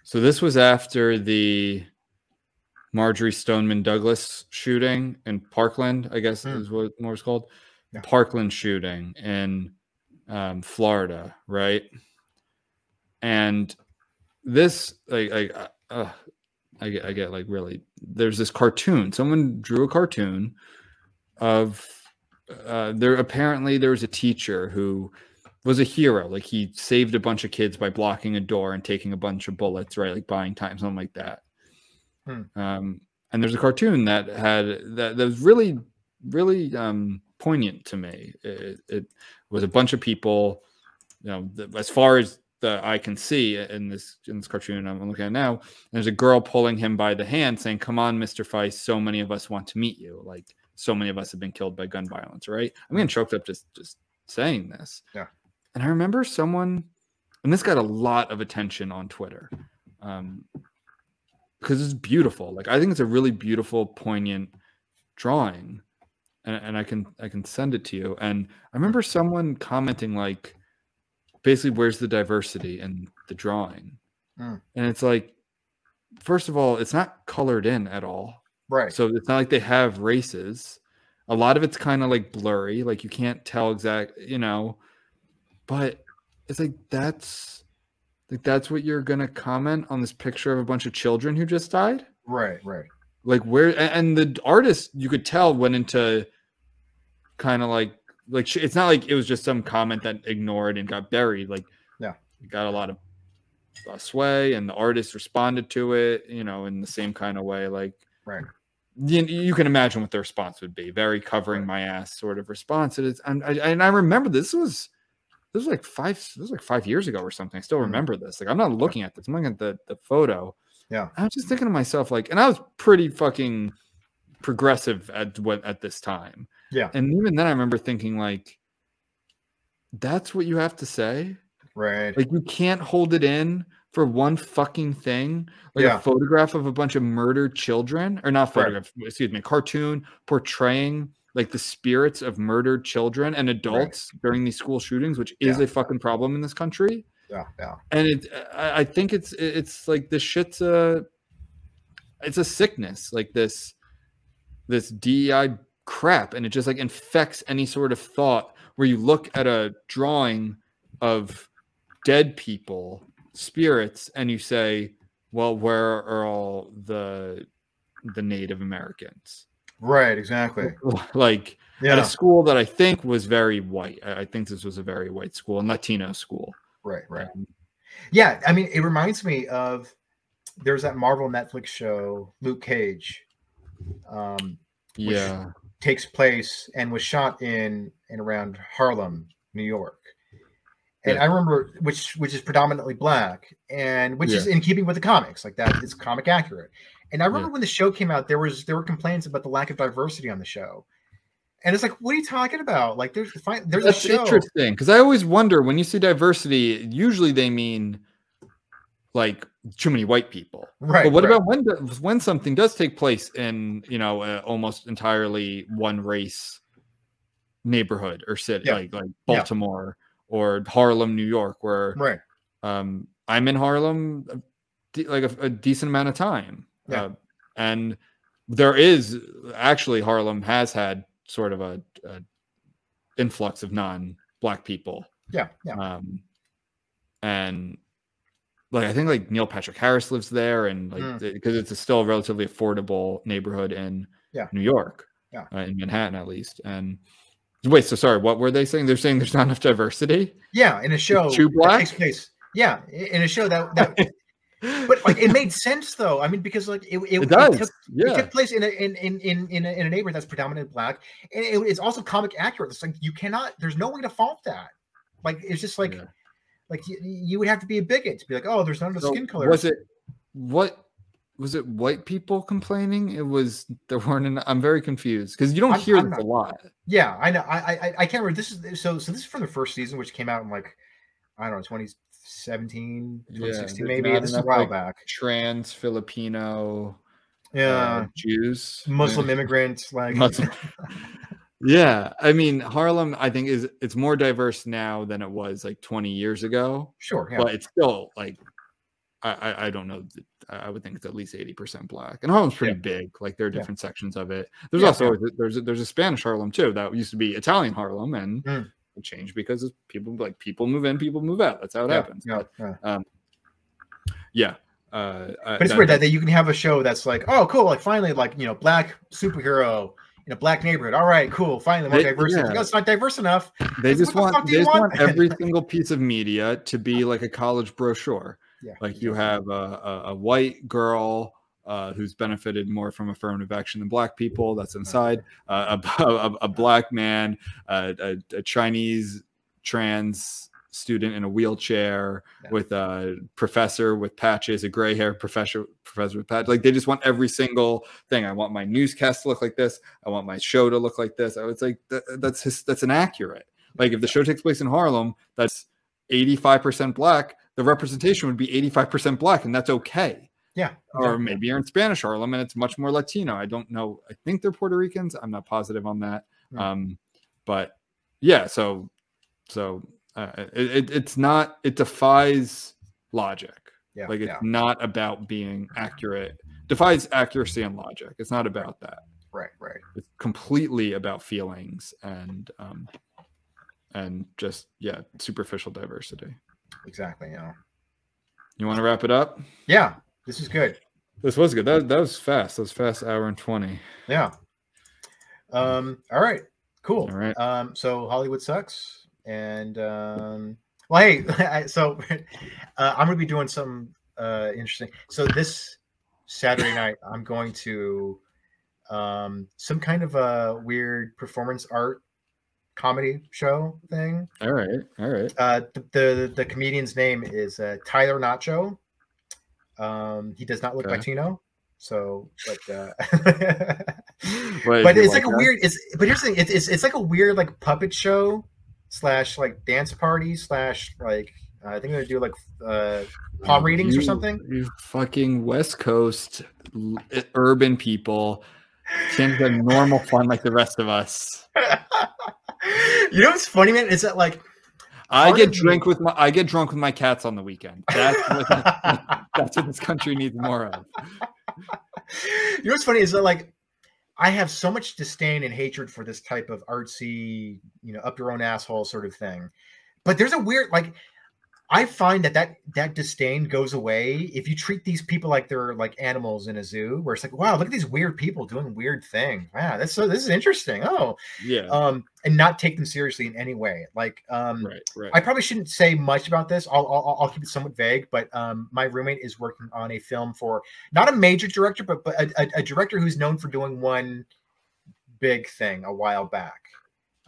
so this was after the Marjory Stoneman Douglas shooting in Parkland, I guess Hmm. is what more is called. Yeah. Parkland shooting in um, Florida, right? And this, like, like uh, uh, I get, I get like really. There's this cartoon. Someone drew a cartoon of uh, there. Apparently, there was a teacher who was a hero. Like he saved a bunch of kids by blocking a door and taking a bunch of bullets, right? Like buying time, something like that. Hmm. Um, and there's a cartoon that had that, that was really, really um, poignant to me. It, it was a bunch of people, you know, as far as the I can see in this in this cartoon I'm looking at now. There's a girl pulling him by the hand, saying, "Come on, Mister Feis. So many of us want to meet you. Like so many of us have been killed by gun violence. Right? I'm getting choked up just just saying this. Yeah. And I remember someone, and this got a lot of attention on Twitter, um, because it's beautiful. Like I think it's a really beautiful, poignant drawing, and, and I can I can send it to you. And I remember someone commenting like, basically, where's the diversity in the drawing? Mm. And it's like, first of all, it's not colored in at all. Right. So it's not like they have races. A lot of it's kind of like blurry, like you can't tell exact, you know. But it's like that's like that's what you're gonna comment on this picture of a bunch of children who just died. right. Right. Like where and the artist you could tell went into kind of like like it's not like it was just some comment that ignored and got buried. Like Yeah. it got a lot of uh, sway, and the artist responded to it, you know, in the same kind of way. Like Right. you, you can imagine what the response would be very covering Right. my ass sort of response and it's and I, and I remember this was this was like five this was like five years ago or something i still Mhm. remember this like i'm not looking at this i'm looking at the, the photo Yeah. i was just thinking to myself like and i was pretty fucking progressive at what at this time Yeah. and even then i remember thinking like that's what you have to say Right. like you can't hold it in for one fucking thing, like Yeah. a photograph of a bunch of murdered children, or not Right. photograph, excuse me, cartoon portraying like the spirits of murdered children and adults during these school shootings, which is Yeah. a fucking problem in this country. yeah. Yeah. And it, I, I think it's it's like this shit's a, it's a sickness, like this, this DEI crap, and it just like infects any sort of thought where you look at a drawing of dead people spirits and you say well where are all the the native americans Right. Exactly. like at Yeah. a school that i think was very white i I think this was a very white school and latino school Right. Right. Um, Yeah, I mean, it reminds me of there's that Marvel Netflix show, Luke Cage, um, Which- yeah takes place and was shot in and around Harlem, New York. And Yeah. I remember, which which is predominantly black, and which is in keeping with the comics, like that is comic accurate. And I remember when the show came out, there was there were complaints about the lack of diversity on the show, and it's like, what are you talking about? Like, there's there's that's a show, interesting because i always wonder when you see diversity usually they mean like too many white people right? but what right. about when the, when something does take place in you know uh, almost entirely one race neighborhood or city Yeah. like like Yeah. Baltimore or Harlem, New York, where right? um, I'm in Harlem. like a, a decent amount of time. Yeah. Uh, and there is actually Harlem has had sort of a, a influx of non-black people. Yeah, yeah. Um, and like I think like Neil Patrick Harris lives there, and like Mm. because it's a still a relatively affordable neighborhood in Yeah. New York, Yeah. uh, in Manhattan at least. And wait, so sorry, what were they saying? They're saying there's not enough diversity. Yeah, in a show too that black? takes place. Yeah, in a show that that but like it made sense though. I mean, because like it, it, it does, took, yeah. it took place in a in in in in a, in a neighborhood that's predominantly black, and it, it's also comic accurate. It's like you cannot. There's no way to fault that. Like it's just like Yeah. Like you, you would have to be a bigot to be like, oh, there's none of the So skin color. Was it what was it white people complaining? It was there weren't enough. I'm very confused because you don't I'm- hear I'm this not- a lot. Yeah, I know. I I I can't remember. This is so so. This is from the first season, which came out in like I don't know 2017, 2016, there's maybe. not This is a while like, back. Trans Filipino Yeah, uh, Jews, Muslim immigrants, like Muslim. yeah, I mean Harlem. I think is it's more diverse now than it was like 20 years ago, sure. Yeah, but it's still like I I, I don't know. I would think it's at least 80% black, and Harlem's pretty big. Like there are Yeah. different sections of it. There's Yeah, also there's a, there's a Spanish Harlem too that used to be Italian Harlem, and Mm. it changed because people like people move in, people move out. That's how it yeah, happens. yeah, But yeah. yeah, uh, But it's weird that, that you can have a show that's like, oh, cool, like finally, like you know, black superhero in a black neighborhood. All right, cool, finally more They- diversity. yeah. No, it's not diverse enough. they just the want they just want want? every single piece of media to be like a college brochure. Yeah, Like you have a, a, a white girl uh, who's benefited more from affirmative action than black people. That's inside. Uh, a, a, a black man, uh, a, a Chinese trans student in a wheelchair Yeah. with a professor with patches, a gray hair professor professor with patches. Like they just want every single thing. I want my newscast to look like this. I want my show to look like this. I was like, that, that's his, that's inaccurate. Like if the show takes place in Harlem, that's 85% black, the representation would be 85% black, and that's okay. Yeah, Or maybe you're in Spanish Harlem and it's much more Latino. I don't know. I think they're Puerto Ricans. I'm not positive on that. Hmm. Um, but yeah, so so uh, it, it, it's not. It defies logic. yeah, like it's yeah, not about being accurate. Defies accuracy and logic. It's not about that. right, right. It's completely about feelings and um, and just yeah, superficial diversity. Exactly. Yeah, You want to wrap it up? yeah. This is good. This was good. That, that was fast. That was fast. Hour and twenty. Yeah. Um. All right. Cool. All right. Um. So Hollywood sucks, and um. Well, hey. I- so, uh, I'm gonna be doing something uh interesting. So this Saturday night, I'm going to um some kind of a weird performance art comedy show thing. All right. All right. Uh, the the, the comedian's name is uh, Tyler Nacho. Um, he does not look Okay. Latino, so but uh, but it's like a that? weird. It's but here's the thing. It's, it's it's like a weird like puppet show slash like dance party slash like uh, I think they're gonna do like uh palm readings or something. You fucking West Coast urban people can't have normal fun like the rest of us. you know what's funny, man? Is that like I get drunk with my I get drunk with my cats on the weekend. That's what, that's what this country needs more of. you know what's funny is that like I have so much disdain and hatred for this type of artsy, you know, up your own asshole sort of thing. But there's a weird like I find that that that disdain goes away if you treat these people like they're like animals in a zoo, where it's like, wow, look at these weird people doing weird things. Wow, that's so this is interesting. Oh, Yeah. um, and not take them seriously in any way. Like, um, right. Right. I probably shouldn't say much about this. I'll, I'll, I'll keep it somewhat vague, but um, my roommate is working on a film for not a major director, but, but a, a, a director who's known for doing one big thing a while back.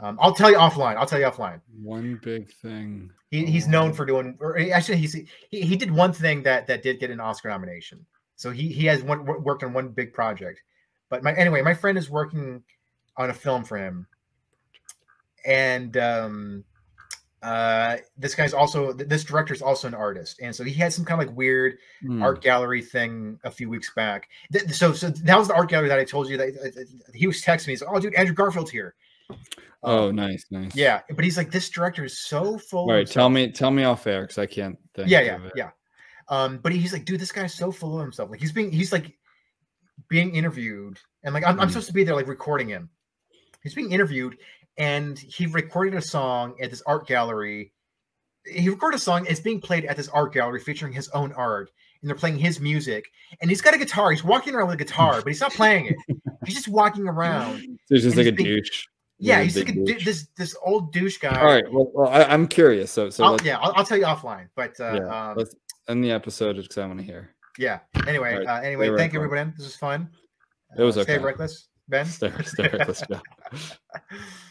Um, I'll tell you offline. I'll tell you offline. One big thing. He, he's known for doing, or actually, he's he, he did one thing that that did get an Oscar nomination. So he he has one worked on one big project. But my anyway, my friend is working on a film for him, and um, uh, this guy's also this director is also an artist, and so he had some kind of like weird Hmm. art gallery thing a few weeks back. So so that was the art gallery that I told you that uh, he was texting me. He's like, "Oh, dude, Andrew Garfield's here." Oh, Um, nice, nice. yeah, but he's like, this director is so full. All right. of Tell me. Tell me off air because I can't think. yeah, yeah, of it. yeah. Um, but he's like, dude, this guy's so full of himself. Like he's being he's like being interviewed, and like I'm, I'm Mhm. supposed to be there like recording him. He's being interviewed, and he recorded a song at this art gallery. He recorded a song. It's being played at this art gallery featuring his own art, and they're playing his music. And he's got a guitar. He's walking around with a guitar, but he's not playing it. He's just walking around. So he's just like a being- douche. Yeah, he's like big a, du- this this old douche guy. All right. Well, well I, I'm curious. So, so I'll, yeah, I'll, I'll tell you offline. But uh, yeah, um, let's end the episode because I want to hear. yeah. Anyway, right, uh, anyway, stay thank you, everybody. This was fun. It was Uh, Stay okay. reckless, Ben. Stay, stay reckless, Joe.